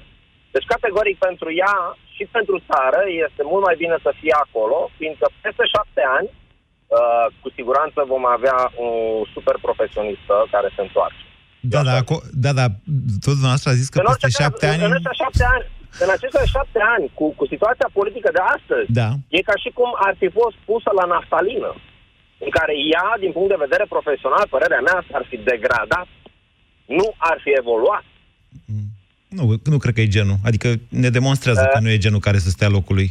Speaker 12: Deci, categoric, pentru ea și pentru țară este mult mai bine să fie acolo, fiindcă peste șapte ani, uh, cu siguranță vom avea un super profesionistă care se întoarce.
Speaker 3: Da, da, aco- da, da, tot dumneavoastră a zis că
Speaker 12: în orice
Speaker 3: peste
Speaker 12: caz,
Speaker 3: șapte ani...
Speaker 12: în ăștia șapte ani, în aceste șapte ani, cu, cu situația politică de astăzi,
Speaker 3: Da.
Speaker 12: e ca și cum ar fi fost pusă la naftalină, în care ea, din punct de vedere profesional, părerea mea, ar fi degradat, nu ar fi evoluat.
Speaker 3: Nu, nu cred că e genul. Adică ne demonstrează
Speaker 12: Uh.
Speaker 3: că nu e genul care să stea locului.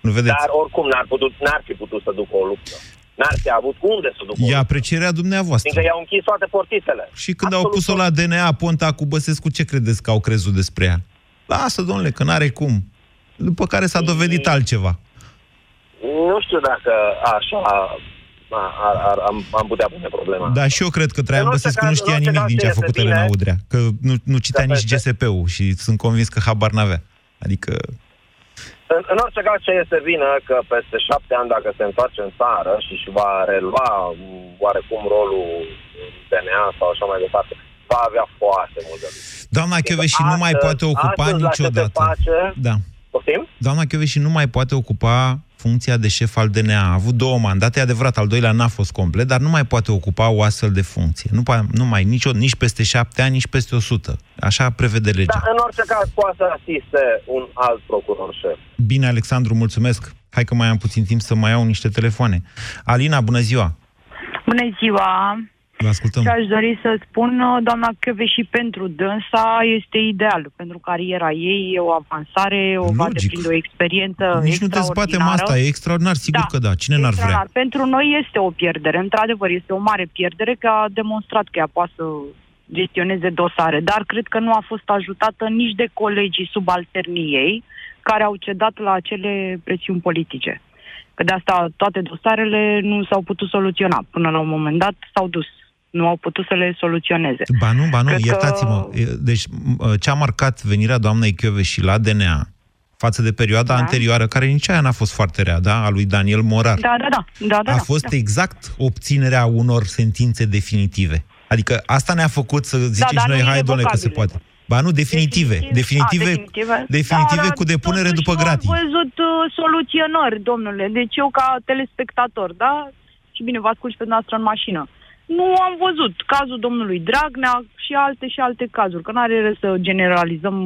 Speaker 3: Nu vedeți?
Speaker 12: Dar oricum n-ar, putut, n-ar fi putut să ducă o luptă. N-ar fi avut unde să ducă o
Speaker 3: E
Speaker 12: luptă.
Speaker 3: aprecierea dumneavoastră.
Speaker 12: Fiindcă i-au închis toate portițele.
Speaker 3: Și când au pus-o la DNA, Ponta cu Băsescu, ce credeți că au crezut despre ea? Lasă, domnule, că n-are cum. După care s-a dovedit altceva.
Speaker 12: Nu știu dacă așa ar, ar, ar, am, am putea pune problema.
Speaker 3: Da, și eu cred că Traian
Speaker 12: În orice
Speaker 3: Băsescu nu
Speaker 12: caz, în
Speaker 3: știa
Speaker 12: orice
Speaker 3: nimic
Speaker 12: caz,
Speaker 3: din ce a
Speaker 12: este
Speaker 3: făcut
Speaker 12: bine
Speaker 3: Elena Udrea. Că nu, nu citea
Speaker 12: Că
Speaker 3: nici
Speaker 12: peste-
Speaker 3: GSP-ul și sunt convins că habar n-avea. Adică,
Speaker 12: În, în orice caz, ce este bine că peste șapte ani, dacă se întoarce în țară și își va relua m, oarecum rolul DNA sau așa mai departe, va avea foarte mult de lucru.
Speaker 3: Doamna Chioveși nu mai
Speaker 12: Astăzi-
Speaker 3: poate ocupa
Speaker 12: astăzi, la ce se
Speaker 3: niciodată.
Speaker 12: face,
Speaker 3: Da.
Speaker 12: Poftim?
Speaker 3: Doamna Chioveși nu mai poate ocupa funcția de șef al DNA. A avut două mandate, e adevărat, al doilea n-a fost complet, dar nu mai poate ocupa o astfel de funcție. Nu, pa- nu mai, nici, nici peste șapte ani, nici peste o sută. Așa prevede legea.
Speaker 12: Dar în orice caz poate să asiste un alt procuror șef.
Speaker 3: Bine, Alexandru, mulțumesc. Hai că mai am puțin timp să mai iau niște telefoane. Alina, bună ziua!
Speaker 13: Bună ziua!
Speaker 3: Vă ascultăm.
Speaker 13: Ce aș dori să spun, doamna Chiove, și pentru dânsa este ideal. Pentru cariera ei e o avansare, o va
Speaker 3: Logic.
Speaker 13: deprinde o experiență
Speaker 3: Nici nu dezbatem
Speaker 13: extraordinară.
Speaker 3: asta, e extraordinar, sigur că da. Cine n-ar vrea?
Speaker 13: Extraordinar. Pentru noi este o pierdere. Într-adevăr, este o mare pierdere că a demonstrat că ea poate să gestioneze dosare, dar cred că nu a fost ajutată nici de colegii subalternii ei care au cedat la acele presiuni politice. Că de asta toate dosarele nu s-au putut soluționa. Până la un moment dat s-au dus. Nu au putut să le soluționeze.
Speaker 3: Ba nu, ba nu,
Speaker 13: Cred că-
Speaker 3: iertați-mă. E, Deci, m- ce a marcat venirea doamnei și la DNA față de perioada
Speaker 13: Da.
Speaker 3: anterioară, care nici aia n-a fost foarte rea, da? A lui Daniel Morar.
Speaker 13: Da, da, da. da, da
Speaker 3: a
Speaker 13: da,
Speaker 3: fost
Speaker 13: da.
Speaker 3: exact obținerea unor sentințe definitive. Adică asta ne-a făcut să zicem
Speaker 13: dar
Speaker 3: și noi,
Speaker 13: nu
Speaker 3: hai, domnule, că se
Speaker 13: irrevocabile.
Speaker 3: poate. Ba nu, definitive. Definitive,
Speaker 13: A, definitive,
Speaker 3: definitive
Speaker 13: Da,
Speaker 3: cu
Speaker 13: dar
Speaker 3: depunere
Speaker 13: totuși
Speaker 3: după
Speaker 13: nu
Speaker 3: gratii.
Speaker 13: am văzut uh, soluționări, domnule. Deci eu ca telespectator, da? Și bine, vă ascult și pe noastră în mașină. Nu am văzut cazul domnului Dragnea și alte și alte cazuri, că n-are rost să generalizăm,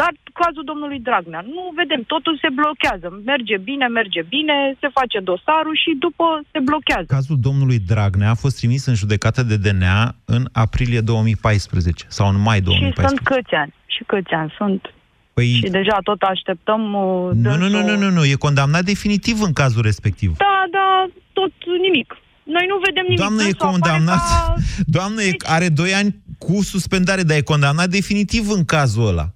Speaker 13: dar cazul domnului Dragnea. Nu vedem, totul se blochează. Merge bine, merge bine, se face dosarul și după se blochează.
Speaker 3: Cazul domnului Dragnea a fost trimis în judecată de DNA în aprilie 2014 sau în mai
Speaker 13: Și
Speaker 3: 2014.
Speaker 13: sunt câți ani? Și câți ani sunt?
Speaker 3: Păi,
Speaker 13: Și deja tot așteptăm... Uh,
Speaker 3: nu, nu, nu,
Speaker 13: dânsul-
Speaker 3: nu, nu, nu, e condamnat definitiv în cazul respectiv.
Speaker 13: Da, da, tot nimic. Noi nu vedem nimic.
Speaker 3: Doamnă, e
Speaker 13: Dânsul apare
Speaker 3: condamnat.
Speaker 13: ca- *laughs*
Speaker 3: Doamnă, e- are doi ani cu suspendare, dar e condamnat definitiv în cazul ăla.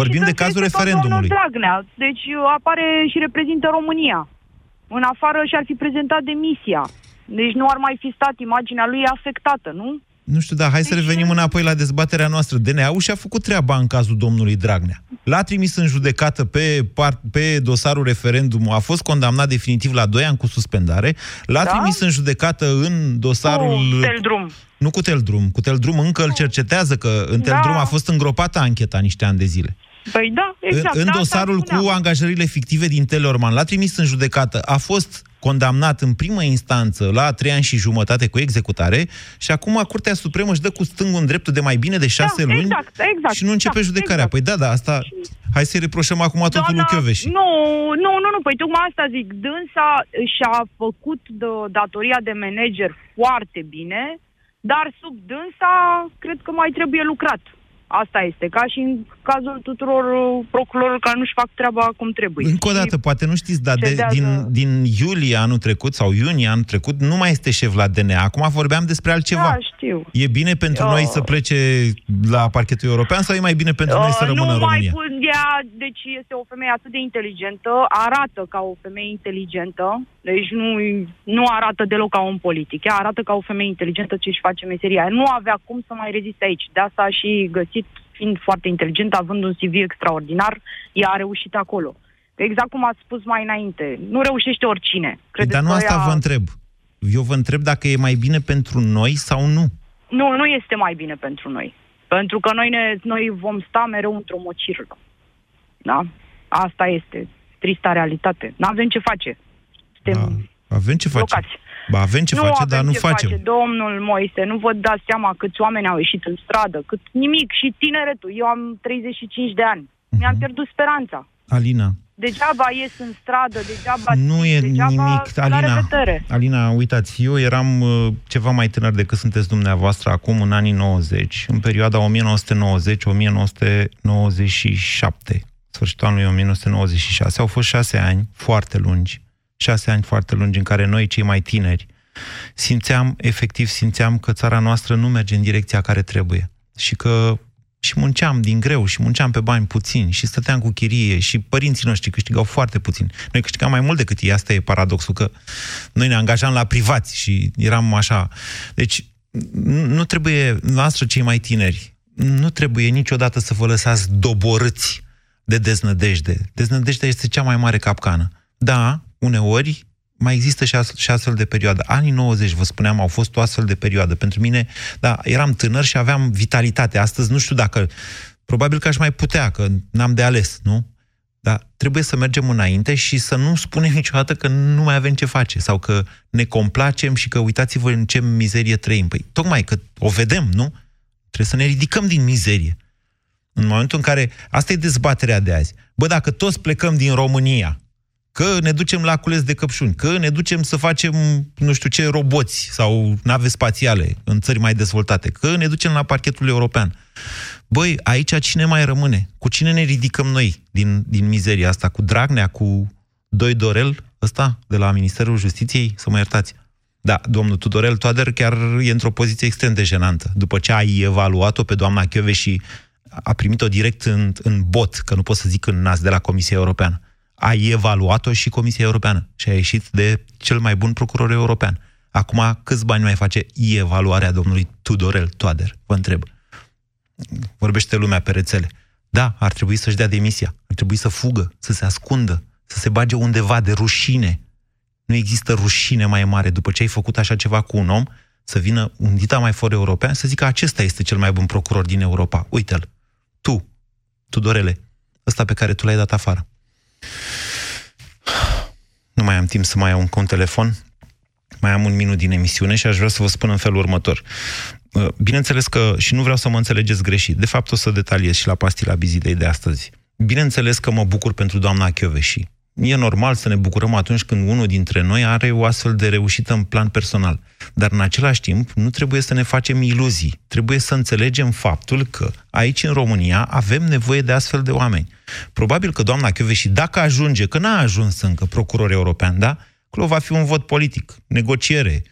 Speaker 3: Vorbim de
Speaker 13: Dânsul
Speaker 3: cazul
Speaker 13: este tot
Speaker 3: referendumului.
Speaker 13: domnul Dragnea. Deci uh, apare și reprezintă România. În afară și-ar fi prezentat demisia. Deci nu ar mai fi stat imaginea lui afectată, nu?
Speaker 3: Nu știu, dar hai să revenim înapoi la dezbaterea noastră. DNA-ul și-a făcut treaba în cazul domnului Dragnea. L-a trimis în judecată pe, par, pe dosarul referendumul, a fost condamnat definitiv la 2 ani cu suspendare, l-a
Speaker 13: Da?
Speaker 3: trimis în judecată în dosarul...
Speaker 13: Cu Teldrum.
Speaker 3: Nu cu Teldrum, cu Teldrum încă îl cercetează, că în
Speaker 13: Da.
Speaker 3: Teldrum a fost îngropată ancheta niște ani de zile.
Speaker 13: Păi da, exact.
Speaker 3: în, în
Speaker 13: asta
Speaker 3: dosarul cu
Speaker 13: spuneam.
Speaker 3: angajările fictive din Teleorman, l-a trimis în judecată, a fost condamnat în primă instanță la trei ani și jumătate cu executare și acum Curtea Supremă își dă cu stângul în dreptul de mai bine de șase
Speaker 13: Da,
Speaker 3: luni
Speaker 13: exact, exact,
Speaker 3: și nu începe
Speaker 13: da,
Speaker 3: judecarea.
Speaker 13: exact.
Speaker 3: Păi da, da, asta... Hai să-i reproșăm acum totul lui Chioveși.
Speaker 13: Nu, nu, nu, nu, păi tocmai asta zic. Dânsa și-a făcut de, datoria de manager foarte bine, dar sub dânsa cred că mai trebuie lucrat. Asta este, ca și în cazul tuturor uh, procurorilor care nu-și fac treaba cum trebuie.
Speaker 3: Încă o
Speaker 13: Și
Speaker 3: dată, poate nu știți, dar de,
Speaker 13: cedează-
Speaker 3: din, din iulie anul trecut sau iunie anul trecut nu mai este șef la DNA. Acum vorbeam despre altceva.
Speaker 13: Da, știu.
Speaker 3: E bine pentru
Speaker 13: Eu-
Speaker 3: noi să plece la parchetul european sau e mai bine pentru noi să
Speaker 13: Uh,
Speaker 3: rămână
Speaker 13: nu
Speaker 3: în
Speaker 13: mai
Speaker 3: România?
Speaker 13: pun, ea, deci este o femeie atât de inteligentă, arată ca o femeie inteligentă, deci nu, nu arată deloc ca un politic, ea arată ca o femeie inteligentă ce își face meseria. Nu avea cum să mai reziste aici, de asta a și găsit, fiind foarte inteligentă, având un CV extraordinar, ea a reușit acolo. Exact cum ați spus mai înainte, nu reușește oricine. Credeți
Speaker 3: Dar nu
Speaker 13: că
Speaker 3: asta
Speaker 13: ea-
Speaker 3: vă întreb. Eu vă întreb dacă e mai bine pentru noi sau nu.
Speaker 13: Nu, nu este mai bine pentru noi. Pentru că noi, ne, noi vom sta mereu într-o mocirlă. Da? Asta este trista realitate. Nu avem ce face. Suntem
Speaker 3: Avem ce face.
Speaker 13: blocați.
Speaker 3: Ba, avem ce
Speaker 13: nu
Speaker 3: face,
Speaker 13: avem
Speaker 3: dar nu
Speaker 13: ce
Speaker 3: facem.
Speaker 13: Face. Domnul Moise, nu vă dați seama câți oameni au ieșit în stradă, cât nimic. Și tineretul. Eu am 35 de ani. Mi-am pierdut speranța.
Speaker 3: Alina,
Speaker 13: Degeaba ies în stradă, degeaba...
Speaker 3: nu e
Speaker 13: degeaba
Speaker 3: nimic.
Speaker 13: la
Speaker 3: Alina,
Speaker 13: revedere.
Speaker 3: Alina, uitați, eu eram uh, ceva mai tânăr decât sunteți dumneavoastră acum, în anii 90, în perioada 1990-1997, sfârșitul anului 1996. Au fost șase ani foarte lungi, șase ani foarte lungi în care noi, cei mai tineri, simțeam, efectiv simțeam că țara noastră nu merge în direcția care trebuie și că și munceam din greu și munceam pe bani puțini și stăteam cu chirie și părinții noștri câștigau foarte puțin. Noi câștigam mai mult decât ei, asta e paradoxul, că noi ne angajam la privați și eram așa. Deci nu nu trebuie, noastră cei mai tineri, nu trebuie niciodată să vă lăsați doborâți de deznădejde. Deznădejdea este cea mai mare capcană. Da, uneori mai există și, as- și astfel de perioadă. Anii 90, vă spuneam, au fost o astfel de perioadă. Pentru mine, da, eram tânăr și aveam vitalitate. Astăzi nu știu dacă... Probabil că aș mai putea, că n-am de ales, nu? Dar trebuie să mergem înainte și să nu spunem *laughs* niciodată că nu mai avem ce face sau că ne complacem și că uitați-vă în ce mizerie trăim. Păi tocmai că o vedem, nu? Trebuie să ne ridicăm din mizerie. În momentul în care... Asta e dezbaterea de azi. Bă, dacă toți plecăm din România, că ne ducem la cules de căpșuni, că ne ducem să facem nu știu ce roboți sau nave spațiale în țări mai dezvoltate, că ne ducem la parchetul european. Băi, aici cine mai rămâne? Cu cine ne ridicăm noi din, din mizeria asta? Cu Dragnea, cu Doi Dorel, ăsta, de la Ministerul Justiției? Să mă iertați. Da, domnul Tudorel Toader chiar e într-o poziție extrem de jenantă. După ce ai evaluat-o pe doamna Chiove și a primit-o direct în, în bot, că nu pot să zic în nas, de la Comisia Europeană. A evaluat-o și Comisia Europeană și a ieșit de cel mai bun procuror european. Acum, câți bani mai face evaluarea domnului Tudorel Toader? Vă întreb. Vorbește lumea pe rețele. Da, ar trebui să-și dea demisia. Ar trebui să fugă, să se ascundă, să se bage undeva de rușine. Nu există rușine mai mare după ce ai făcut așa ceva cu un om, să vină un dita mai for european să zică acesta este cel mai bun procuror din Europa. Uite-l. Tu, Tudorele, ăsta pe care tu l-ai dat afară. Nu mai am timp să mai iau încă un telefon. Mai am un minut din emisiune și aș vrea să vă spun în felul următor. Uh, Bineînțeles că, și nu vreau să mă înțelegeți greșit, de fapt o să detaliez și la pastila vizitei de astăzi. Bineînțeles că mă bucur pentru doamna Chioveși. E normal să ne bucurăm atunci când unul dintre noi are o astfel de reușită în plan personal. Dar în același timp nu trebuie să ne facem iluzii. Trebuie să înțelegem faptul că aici în România avem nevoie de astfel de oameni. Probabil că doamna Chioveși, dacă ajunge, că n-a ajuns încă procuror european, da? Acolo va fi un vot politic, negociere,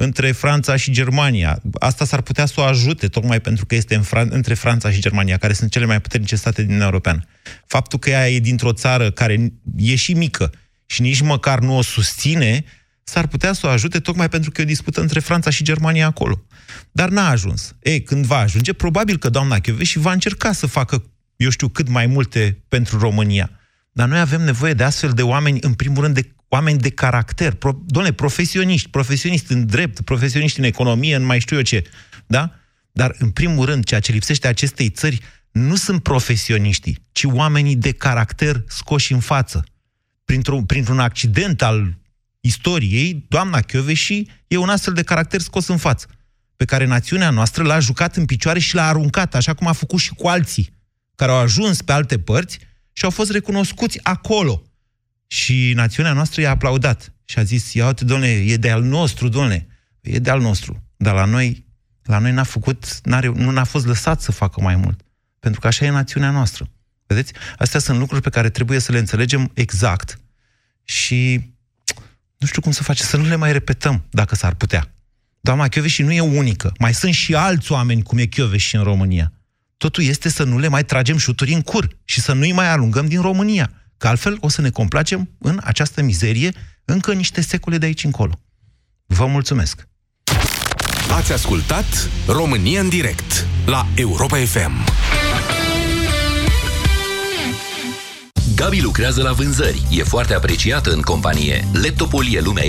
Speaker 3: între Franța și Germania. Asta s-ar putea să o ajute, tocmai pentru că este în Fran- între Franța și Germania, care sunt cele mai puternice state din Uniunea Europeană. Faptul că ea e dintr-o țară care e și mică și nici măcar nu o susține, s-ar putea să o ajute tocmai pentru că e o dispută între Franța și Germania acolo. Dar n-a ajuns. Ei, când va ajunge, probabil că doamna și va încerca să facă, eu știu, cât mai multe pentru România. Dar noi avem nevoie de astfel de oameni, în primul rând, de oameni de caracter, pro, doamne, profesioniști, profesioniști în drept, profesioniști în economie, în mai știu eu ce, da? Dar, în primul rând, ceea ce lipsește acestei țări nu sunt profesioniștii, ci oamenii de caracter scoși în față. Printr-un, printr-un accident al istoriei, doamna Chioveși e un astfel de caracter scos în față, pe care națiunea noastră l-a jucat în picioare și l-a aruncat, așa cum a făcut și cu alții, care au ajuns pe alte părți și au fost recunoscuți acolo. Și națiunea noastră i-a aplaudat și a zis, ia uite, domnule, e de al nostru, domnule, e de al nostru. Dar la noi, la noi n-a făcut, n-a, nu n-a fost lăsat să facă mai mult. Pentru că așa e națiunea noastră. Vedeți? Astea sunt lucruri pe care trebuie să le înțelegem exact și nu știu cum să facem, să nu le mai repetăm, dacă s-ar putea. Doamna Chioveși nu e unică. Mai sunt și alți oameni cum e Chioveși în România. Totul este să nu le mai tragem șuturi în cur și să nu-i mai alungăm din România. Că altfel o să ne complacem în această mizerie încă niște secole de aici încolo. Vă mulțumesc!
Speaker 6: Ați ascultat România în direct la Europa FM.
Speaker 14: Gabi lucrează la vânzări, e foarte apreciată în companie. Laptopul e lumea ei